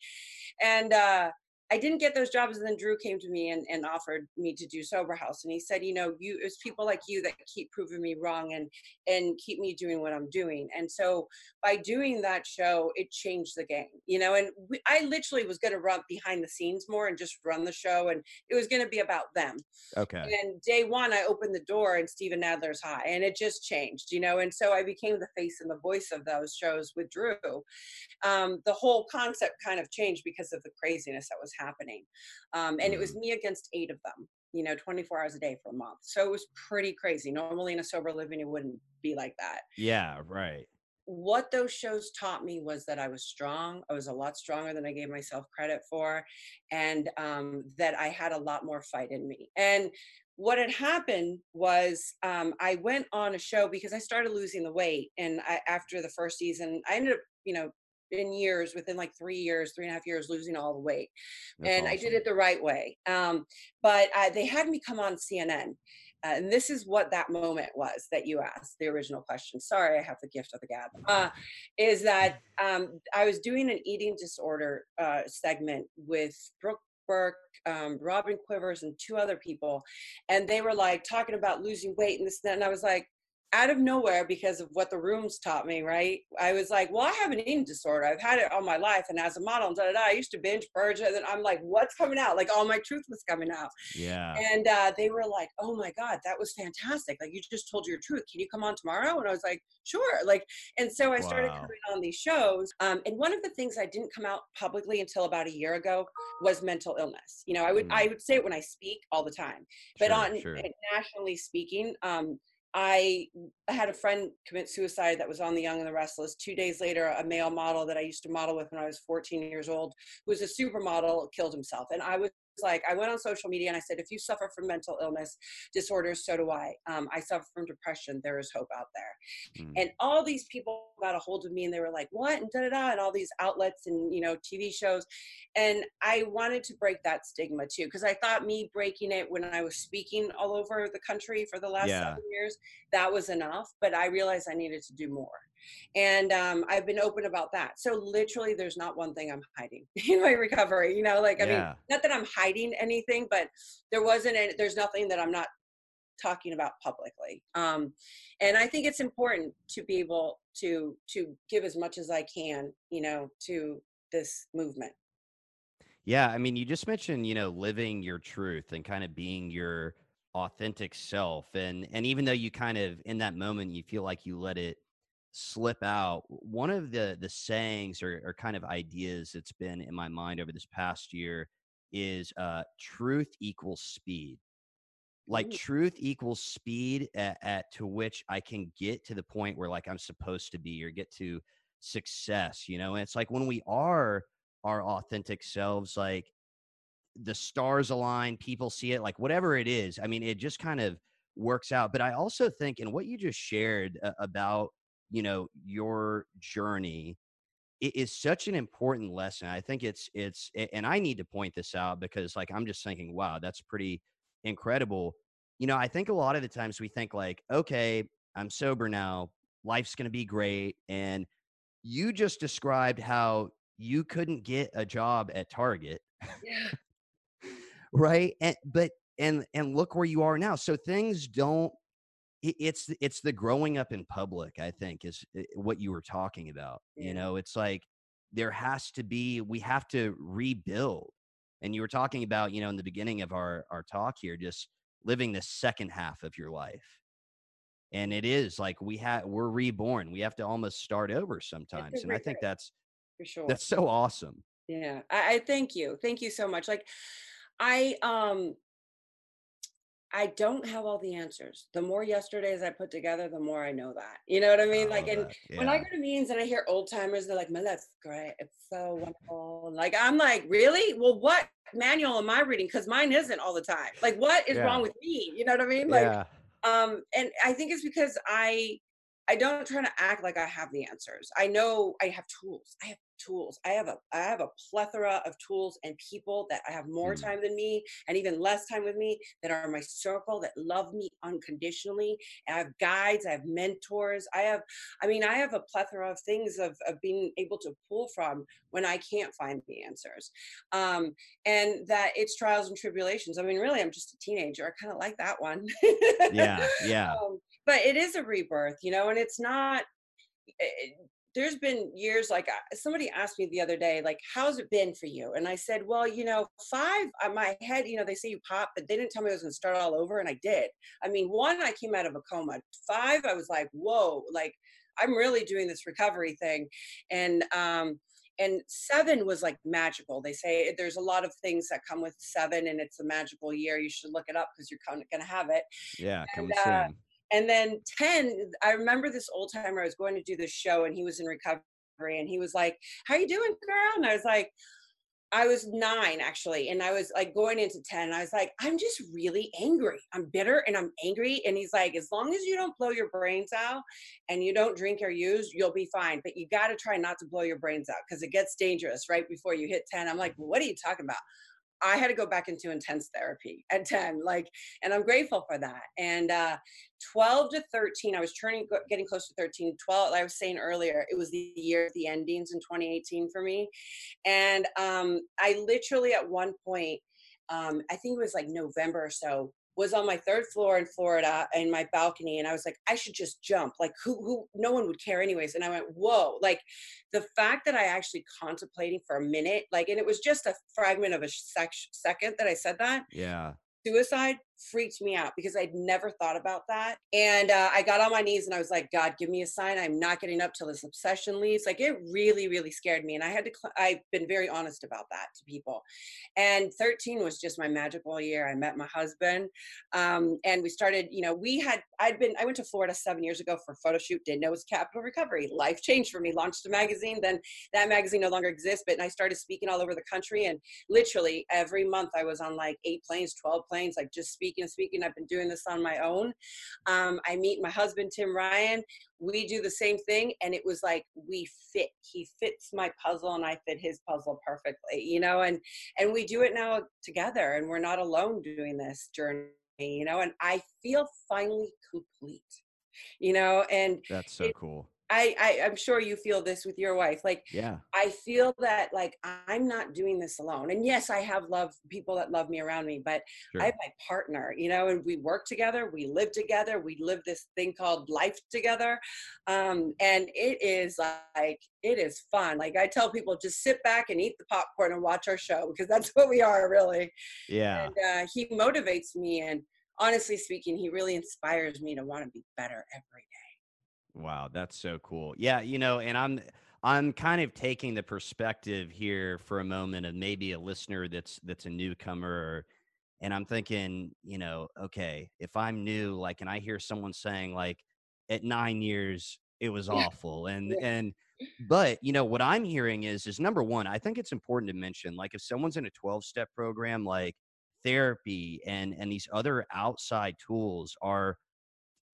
and, uh, I didn't get those jobs. And then Drew came to me and, and offered me to do Sober House. And he said, you know, you it's people like you that keep proving me wrong and and keep me doing what I'm doing. And so by doing that show, it changed the game, you know. And we, I literally was going to run behind the scenes more and just run the show, and it was going to be about them. Okay. And day one, I opened the door and Steven Adler's high, and it just changed, you know. And so I became the face and the voice of those shows with Drew. Um, the whole concept kind of changed because of the craziness that was happening. Um, and it was mm. me against eight of them, you know, 24 hours a day for a month. So it was pretty crazy. Normally in a sober living, it wouldn't be like that. Yeah, right. What those shows taught me was that I was strong. I was a lot stronger than I gave myself credit for, and um, that I had a lot more fight in me. And what had happened was um, I went on a show because I started losing the weight, and I, after the first season, I ended up, you know, in years within like three years three and a half years losing all the weight That's and awesome. i did it the right way um, but uh, they had me come on cnn uh, and this is what that moment was that you asked the original question sorry i have the gift of the gab uh, is that um, i was doing an eating disorder uh, segment with brooke burke um, robin quivers and two other people and they were like talking about losing weight and this and, that, and i was like out of nowhere because of what the rooms taught me, right? I was like, well, I have an eating disorder. I've had it all my life. And as a model, da, da, da, I used to binge purge. And then I'm like, what's coming out? Like all my truth was coming out. Yeah. And uh, they were like, oh my God, that was fantastic. Like you just told your truth. Can you come on tomorrow? And I was like, sure. Like, and so I started wow. coming on these shows. Um, and one of the things I didn't come out publicly until about a year ago was mental illness. You know, I would, mm. I would say it when I speak all the time, but sure, on sure. nationally speaking, um, I had a friend commit suicide that was on The Young and the Restless. Two days later, a male model that I used to model with when I was 14 years old, who was a supermodel, killed himself. And I was like I went on social media and I said, if you suffer from mental illness disorders, so do I. Um, I suffer from depression. There is hope out there. Mm. And all these people got a hold of me and they were like, what? And da da da. And all these outlets and, you know, TV shows. And I wanted to break that stigma too, because I thought me breaking it when I was speaking all over the country for the last yeah. seven years, that was enough. But I realized I needed to do more and um, i've been open about that. So literally there's not one thing i'm hiding in my recovery you know like i yeah. mean not that i'm hiding anything but there wasn't any, there's nothing that i'm not talking about publicly. Um, and i think it's important to be able to to give as much as i can you know to this movement. Yeah i mean you just mentioned you know living your truth and kind of being your authentic self and and even though you kind of in that moment you feel like you let it slip out. One of the the sayings or, or kind of ideas that's been in my mind over this past year is uh truth equals speed. Like Ooh. truth equals speed at, at, to which i can get to the point where like i'm supposed to be or get to success you know? And it's like when we are our authentic selves like the stars align people see it like whatever it is i mean it just kind of works out. But i also think and what you just shared uh, about you know your journey it is such an important lesson i think it's it's and i need to point this out because like i'm just thinking wow that's pretty incredible you know i think a lot of the times we think like okay i'm sober now life's going to be great and you just described how you couldn't get a job at target yeah. right and but and and look where you are now so things don't it's it's the growing up in public i think is eh, what you were talking about yeah. you know? It's like there has to be we have to rebuild and you were talking about you know in the beginning of our our talk here just living the second half of your life. And it is like we have we're reborn we have to almost start over sometimes and i think that's for sure. that's so awesome. Yeah I, I thank you thank you so much like i um I don't have all the answers. The more yesterdays I put together, the more I know that. You know what I mean? like, and yeah. when I go to meetings and I hear old timers, they're like, "Man, that's great. It's so wonderful." Like, I'm like, "Really? Well, what manual am I reading? Because mine isn't all the time. Like, what is yeah. wrong with me? You know what I mean? Like, yeah. um, and I think it's because I I don't try to act like I have the answers. I know I have tools. I have tools. I have a I have a plethora of tools and people that I have more mm. time than me and even less time with me that are my circle that love me unconditionally. I have guides, I have mentors. I have I mean I have a plethora of things of of being able to pull from when I can't find the answers. Um, and that it's trials and tribulations. I mean really I'm just a teenager. I kind of like that one. yeah, yeah. Um, but it is a rebirth, you know, and it's not it, there's been years like uh, somebody asked me the other day like how's it been for you? And i said well you know five uh, my head you know they say you pop but they didn't tell me i was going to start all over and i did. I mean one i came out of a coma. Five i was like whoa like i'm really doing this recovery thing. And um and seven was like magical. They say there's a lot of things that come with seven and it's a magical year. You should look it up because you're going to have it. Yeah coming uh, soon and then 10 i remember this old timer i was going to do this show and he was in recovery and he was like how you doing girl and i was like I was nine actually, and I was like going into 10. and I was like, I'm just really angry. I'm bitter and I'm angry. And he's like, as long as you don't blow your brains out and you don't drink or use, you'll be fine. But you got to try not to blow your brains out because it gets dangerous right before you hit 10. I'm like, what are you talking about? I had to go back into intense therapy at 10, like, and I'm grateful for that. And uh, 12 to 13, I was turning, getting close to 13. 12, like I was saying earlier, it was the year of the endings in 2018 for me. And um, I literally, at one point, um, I think it was like November or so, was on my third floor in Florida in my balcony and I was like I should just jump. Like who who no one would care anyways and I went whoa. Like the fact that I actually contemplating for a minute like and it was just a fragment of a sec- second that I said that. Yeah. Suicide freaked me out because I'd never thought about that. And uh, I got on my knees and I was like, God, give me a sign. I'm not getting up till this obsession leaves. Like it really, really scared me. And I had to, cl- I've been very honest about that to people. And 13 was just my magical year. I met my husband um, and we started, you know, we had, I'd been, I went to Florida seven years ago for a photo shoot, didn't know it was Capital Recovery. Life changed for me, launched a magazine. Then that magazine no longer exists, but I started speaking all over the country. And literally every month I was on like eight planes, 12 planes, like just speaking speaking and speaking. I've been doing this on my own. Um, I meet my husband, Tim Ryan. We do the same thing. And it was like, we fit. He fits my puzzle and I fit his puzzle perfectly, you know, and, and we do it now together and we're not alone doing this journey, you know, and I feel finally complete, you know, and that's so it, cool I, I i'm sure you feel this with your wife like yeah. I feel that like i'm not doing this alone and yes i have love people that love me around me but sure. i have my partner you know and we work together we live together we live this thing called life together um, and it is like it is fun like i tell people just sit back and eat the popcorn and watch our show because that's what we are really yeah. and uh, he motivates me and honestly speaking he really inspires me to want to be better every day Wow, that's so cool. Yeah, you know, and I'm I'm kind of taking the perspective here for a moment of maybe a listener that's that's a newcomer and I'm thinking, you know, okay, if I'm new like and I hear someone saying like at 9 years it was awful and and but you know what I'm hearing is is number 1, I think it's important to mention like if someone's in a 12 step program like therapy and and these other outside tools are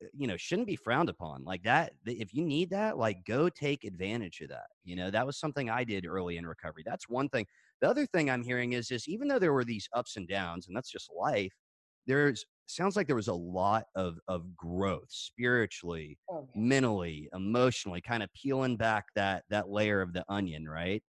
Uh, you know shouldn't be frowned upon like that if you need that like go take advantage of that you know that was something i did early in recovery that's one thing. The other thing i'm hearing is is even though there were these ups and downs and that's just life there's sounds like there was a lot of of growth spiritually oh, mentally emotionally kind of peeling back that that layer of the onion right?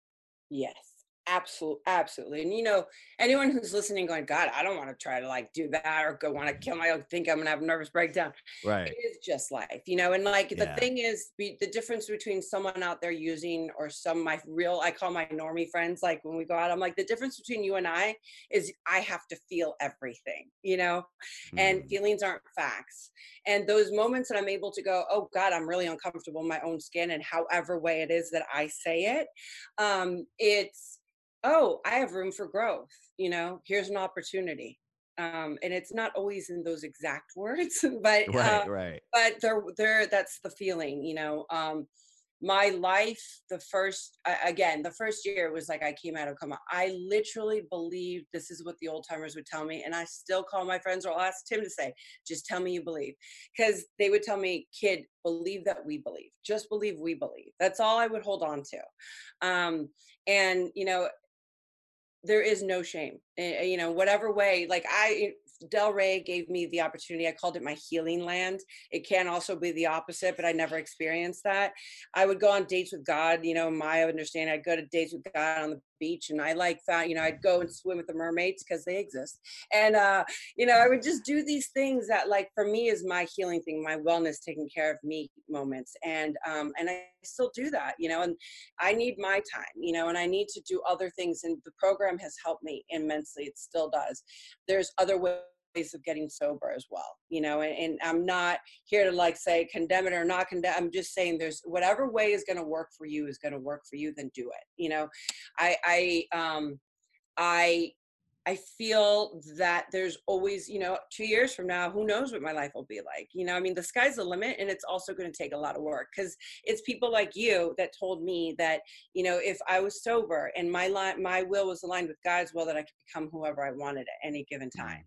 Yes Absolutely, absolutely. And you know, anyone who's listening, going, God, I don't want to try to like do that or go want to kill my own, think I'm gonna have a nervous breakdown. Right. It is just life, you know. And like yeah. the thing is, be, the difference between someone out there using or some my real, I call my normie friends. Like when we go out, I'm like, the difference between you and I is I have to feel everything, you know, mm. and feelings aren't facts. And those moments that I'm able to go, oh God, I'm really uncomfortable in my own skin, and however way it is that I say it, um, it's oh i have room for growth you know here's an opportunity. Um, and it's not always in those exact words but right uh, right. but they're there that's the feeling you know um, my life the first again the first year was like i came out of coma. I literally believed this is what the old timers would tell me and i still call my friends or i'll ask tim to say just tell me you believe. Because they would tell me kid believe that we believe. Just believe we believe. That's all i would hold on to. Um, and you know there is no shame uh, you know whatever way like i Delray gave me the opportunity. I called it my healing land. It can also be the opposite, but I never experienced that. I would go on dates with God. You know, my understanding, I'd go to dates with God on the beach, and I like found, you know, I'd go and swim with the mermaids because they exist. And uh, you know, I would just do these things that, like, for me, is my healing thing, my wellness, taking care of me moments. And um, and I still do that. You know, and I need my time. You know, and I need to do other things. And the program has helped me immensely. It still does. There's other ways of getting sober as well you know and, and, i'm not here to like say condemn it or not condemn i'm just saying there's whatever way is going to work for you is going to work for you then do it you know i i um i I feel that there's always, you know, two years from now, who knows what my life will be like? You know, I mean, the sky's the limit, and it's also going to take a lot of work because it's people like you that told me that, you know, if I was sober and my li- my will was aligned with God's will, that I could become whoever I wanted at any given time.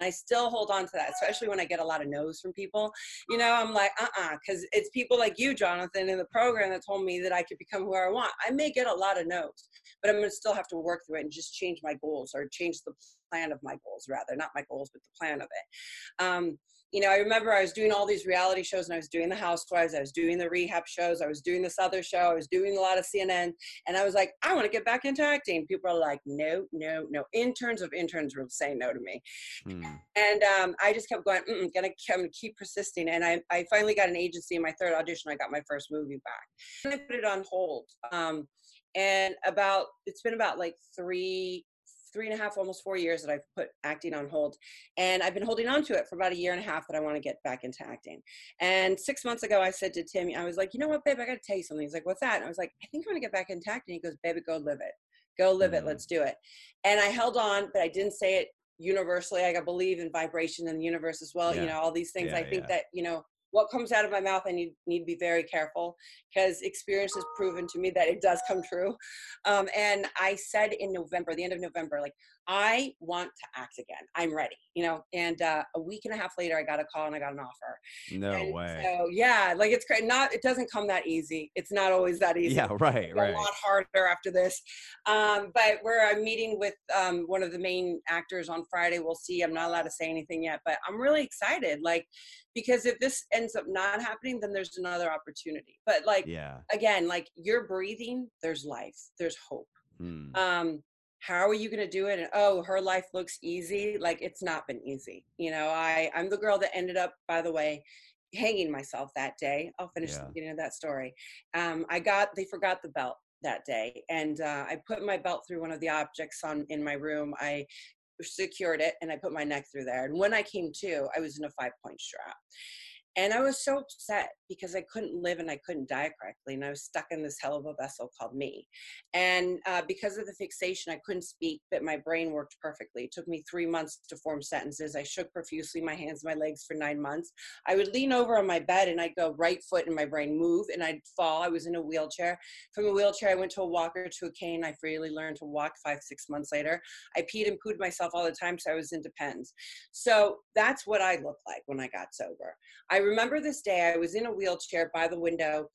I still hold on to that, especially when I get a lot of no's from people. You know, I'm like, uh uh-uh, uh, because it's people like you, Jonathan, in the program that told me that I could become who I want. I may get a lot of no's, but I'm going to still have to work through it and just change my goals or change the plan of my goals, rather, not my goals, but the plan of it. Um, you know, I remember I was doing all these reality shows and I was doing the housewives, I was doing the rehab shows, I was doing this other show, I was doing a lot of CNN, and I was like, I want to get back into acting. People are like, no, no, no. Interns of interns were saying no to me. Hmm. And um, I just kept going, Mm-mm, gonna, I'm gonna keep persisting. And I, I finally got an agency in my third audition, I got my first movie back. And I put it on hold. Um, and about, it's been about like three, three and a half, almost four years that I've put acting on hold. And I've been holding on to it for about a year and a half that I want to get back into acting. And six months ago, I said to Tim, I was like, you know what, babe, I got to tell you something. He's like, what's that? And I was like, I think I want to get back into acting. He goes, baby, go live it. Go live mm-hmm. it. Let's do it. And I held on, but I didn't say it universally. I believe in vibration in the universe as well. Yeah. You know, all these things. Yeah, I think yeah. that, you know, what comes out of my mouth, I need need to be very careful because experience has proven to me that it does come true. Um, and I said in November, the end of November, like I want to act again. I'm ready, you know. And uh, a week and a half later, I got a call and I got an offer. No and way. So yeah, like it's great. Not it doesn't come that easy. It's not always that easy. Yeah, right, right. A lot harder after this. Um, but we're I'm meeting with um, one of the main actors on Friday. We'll see. I'm not allowed to say anything yet, but I'm really excited. Like because if this ends up not happening, then there's another opportunity. But like yeah, again, like you're breathing. There's life. There's hope. Hmm. Um, how are you going to do it? And oh her life looks easy. Like it's not been easy you know i i'm the girl that ended up by the way hanging myself that day. I'll finish yeah. the beginning of that story. Um, i got they forgot the belt that day and uh, i put my belt through one of the objects on in my room. I secured it and i put my neck through there. And when i came to i was in a five point strap and I was so upset because I couldn't live and I couldn't die correctly. And I was stuck in this hell of a vessel called me. And uh, because of the fixation, I couldn't speak, but my brain worked perfectly. It took me three months to form sentences. I shook profusely my hands and my legs for nine months. I would lean over on my bed and I'd go right foot and my brain move and I'd fall. I was in a wheelchair. From a wheelchair, I went to a walker to a cane. I freely learned to walk five, six months later. I peed and pooed myself all the time, so I was in depends. So that's what I looked like when I got sober. I remember this day, I was in a wheelchair by the window.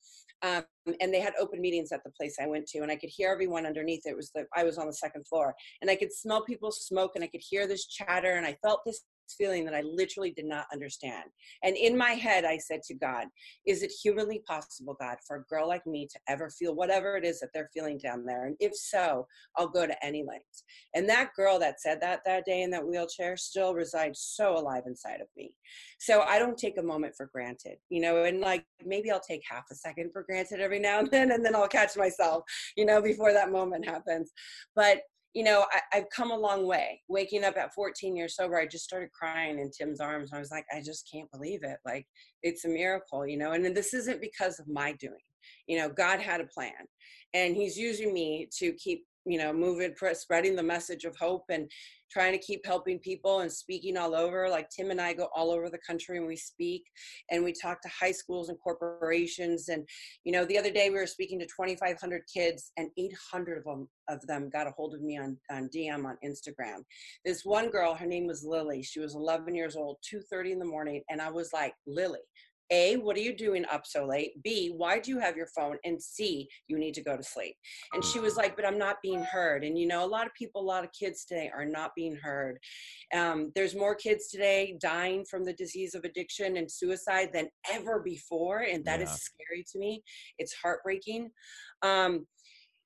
Um, and they had open meetings at the place I went to, and I could hear everyone underneath. It was the I was on the second floor, and I could smell people smoke, and I could hear this chatter, and I felt this feeling that I literally did not understand. And in my head, I said to God, Is it humanly possible, God, for a girl like me to ever feel whatever it is that they're feeling down there? And if so, I'll go to any lengths. And that girl that said that that day in that wheelchair still resides so alive inside of me. So I don't take a moment for granted, you know, and like maybe I'll take half a second for granted every now and then, and then I'll catch myself, you know, before that moment happens. But you know, I, have come a long way. Waking up at 14 years sober, I just started crying in Tim's arms. I was like, I just can't believe it. Like, it's a miracle, you know, and this isn't because of my doing. You know, God had a plan, and He's using me to keep you know moving spreading the message of hope and trying to keep helping people and speaking all over. Like tim and i go all over the country and we speak and we talk to high schools and corporations. And you know the other day we were speaking to 2500 kids and 800 of them of them got a hold of me on, on dm on instagram. This one girl her name was lily. She was 11 years old 2.30 in the morning and i was like lily a, what are you doing up so late? B, why do you have your phone? And C, you need to go to sleep. And she was like, but I'm not being heard. And you know, a lot of people, a lot of kids today are not being heard. Um, there's more kids today dying from the disease of addiction and suicide than ever before. And that yeah. is scary to me. It's heartbreaking. Um,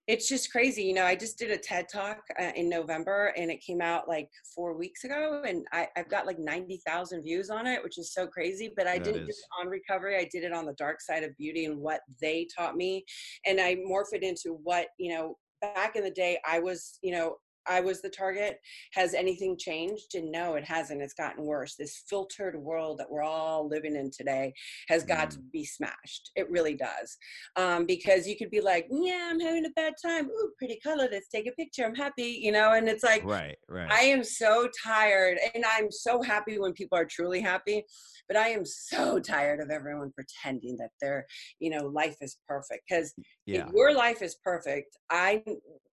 it's just crazy. You know, I just did a TED talk uh, in November and it came out like four weeks ago and I, have got like 90,000 views on it, which is so crazy. But I that didn't is. do it on recovery. I did it on the dark side of beauty and what they taught me. And I morphed it into what, you know, back in the day I was, you know, I was the target. Has anything changed? And no, it hasn't. It's gotten worse. This filtered world that we're all living in today has got mm. to be smashed. It really does. Um, because you could be like, yeah, I'm having a bad time. Ooh, pretty color. Let's take a picture. I'm happy, you know? And it's like, right, right. I am so tired. And I'm so happy when people are truly happy. But I am so tired of everyone pretending that their, you know, life is perfect. Because yeah. if your life is perfect, I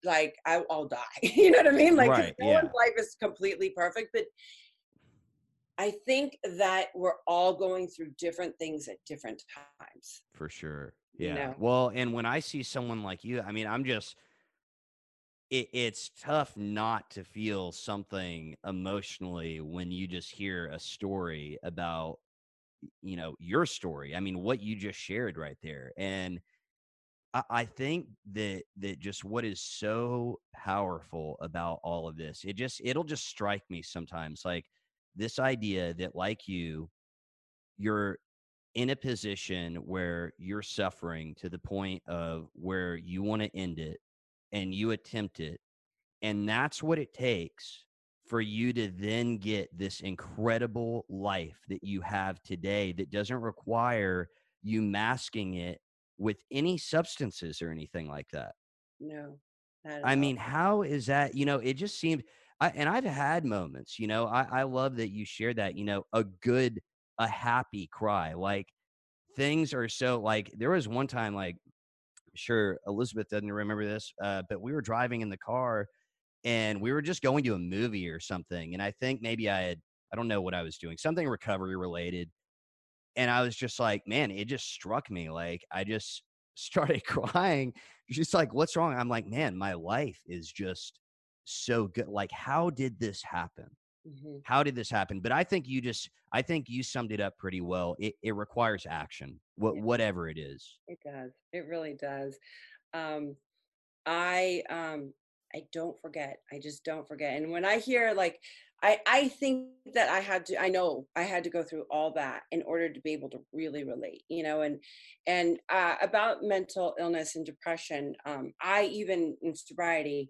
like I, will die. you know what I mean? Like right, no yeah. one's life is completely perfect, but I think that we're all going through different things at different times. For sure. Yeah. You know? Well, and when I see someone like you, I mean, I'm just it, it's tough not to feel something emotionally when you just hear a story about you know your story i mean what you just shared right there and I, think that that just what is so powerful about all of this, it just it'll just strike me sometimes like this idea that like you, you're in a position where you're suffering to the point of where you want to end it and you attempt it and that's what it takes for you to then get this incredible life that you have today that doesn't require you masking it with any substances or anything like that. No. I mean, how is that? You know, it just seemed, I, and I've had moments, you know, I, I love that you shared that, you know, a good, a happy cry. Like things are so, like, there was one time, like, sure, Elizabeth doesn't remember this, uh, but we were driving in the car and we were just going to a movie or something. And I think maybe I had, I don't know what I was doing, something recovery related and I was just like, man, it just struck me. Like I just started crying. She's like, what's wrong? I'm like, man, my life is just so good. Like, how did this happen? Mm-hmm. How did this happen? But I think you just, I think you summed it up pretty well. It, it requires action, yeah. whatever it is. It does. It really does. Um, I, um, I don't forget. I just don't forget. And when I hear like I, I think that I had to, I know I had to go through all that in order to be able to really relate, you know, and, and uh, about mental illness and depression, um, I even in sobriety,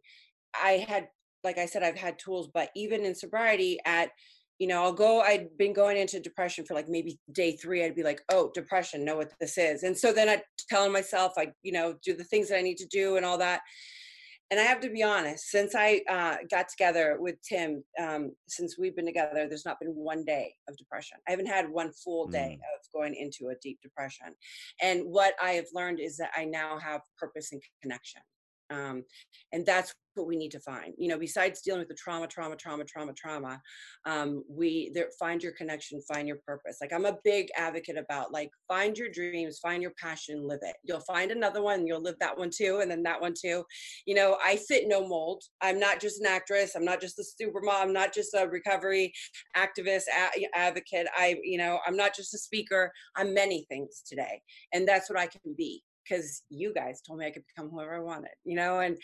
I had, like I said, I've had tools, but even in sobriety at, you know, I'll go, I'd been going into depression for like maybe day three, I'd be like, oh, depression, know what this is. And so then I'd tell myself, I, you know, do the things that I need to do and all that and I have to be honest, since I uh, got together with Tim, um, since we've been together, there's not been one day of depression. I haven't had one full day mm. of going into a deep depression. And what I have learned is that I now have purpose and connection. Um, and that's what we need to find. You know, besides dealing with the trauma, trauma, trauma, trauma, trauma, um, we there, find your connection, find your purpose. Like I'm a big advocate about like find your dreams, find your passion, live it. You'll find another one, you'll live that one too, and then that one too. You know, I fit no mold. I'm not just an actress. I'm not just a super mom. I'm not just a recovery activist, a- advocate. I, you know, I'm not just a speaker. I'm many things today, and that's what I can be because you guys told me I could become whoever I wanted, you know, and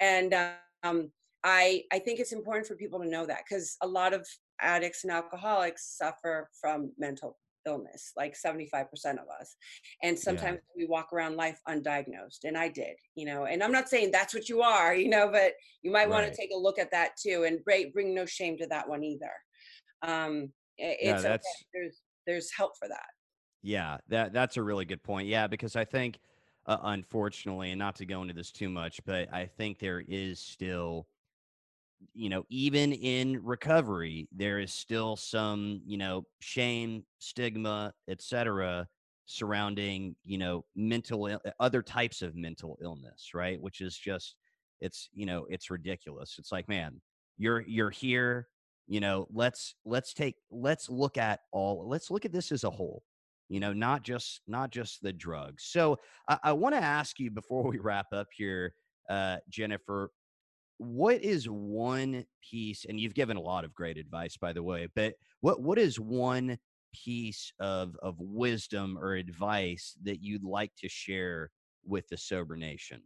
and um, I I think it's important for people to know that because a lot of addicts and alcoholics suffer from mental illness, like 75% of us. And sometimes yeah. we walk around life undiagnosed. And I did, you know, and I'm not saying that's what you are, you know, but you might right. want to take a look at that too and bring, bring no shame to that one either. Um, it's yeah, okay. there's, there's help for that. Yeah, that that's a really good point. Yeah, because I think uh, unfortunately, and not to go into this too much, but I think there is still, you know, even in recovery, there is still some, you know, shame, stigma, etc., surrounding, you know, mental uh, other types of mental illness, right? Which is just, it's, you know, it's ridiculous. It's like, man, you're you're here, you know. Let's let's take let's look at all. Let's look at this as a whole you know not just not just the drugs. So i, I want to ask you before we wrap up here uh, jennifer what is one piece and you've given a lot of great advice by the way but what what is one piece of of wisdom or advice that you'd like to share with the sober nation?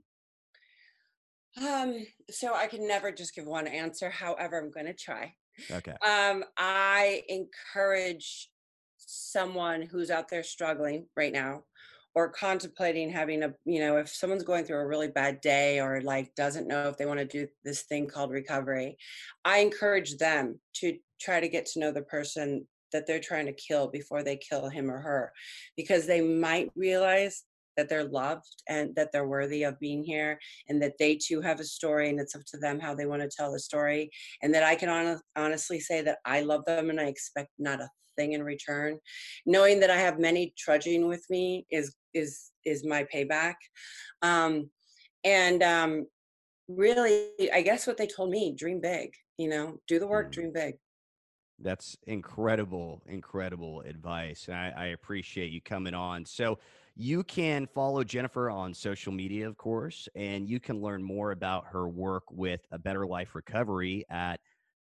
Um so i can never just give one answer however i'm going to try. Okay. Um i encourage someone who's out there struggling right now or contemplating having a you know if someone's going through a really bad day or like doesn't know if they want to do this thing called recovery i encourage them to try to get to know the person that they're trying to kill before they kill him or her because they might realize that they're loved and that they're worthy of being here and that they too have a story and it's up to them how they want to tell the story and that i can on- honestly say that i love them and i expect not a thing in return. Knowing that i have many trudging with me is is is my payback. Um and um really i guess what they told me dream big you know do the work mm. dream big. That's incredible incredible advice and I, I appreciate you coming on. So you can follow Jennifer on social media, of course, and you can learn more about her work with A Better Life Recovery at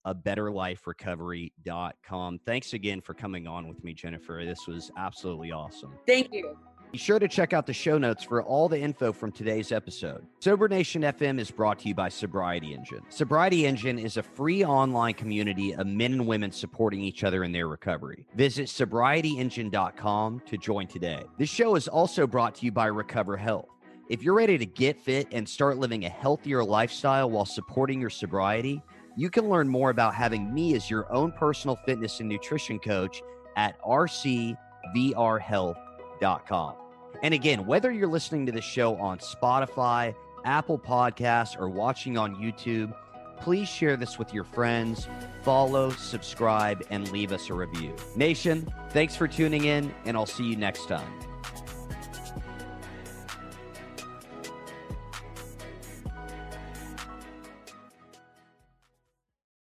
a betterliferecovery.com. Thanks again for coming on with me, Jennifer. This was absolutely awesome. Thank you. Be sure to check out the show notes for all the info from today's episode. Sober Nation FM is brought to you by Sobriety Engine. Sobriety Engine is a free online community of men and women supporting each other in their recovery. Visit sobrietyengine.com to join today. This show is also brought to you by Recover Health. If you're ready to get fit and start living a healthier lifestyle while supporting your sobriety, you can learn more about having me as your own personal fitness and nutrition coach at rcvrhealth.com. And again, whether you're listening to the show on Spotify, Apple Podcasts, or watching on YouTube, please share this with your friends, follow, subscribe, and leave us a review. Nation, thanks for tuning in, and I'll see you next time.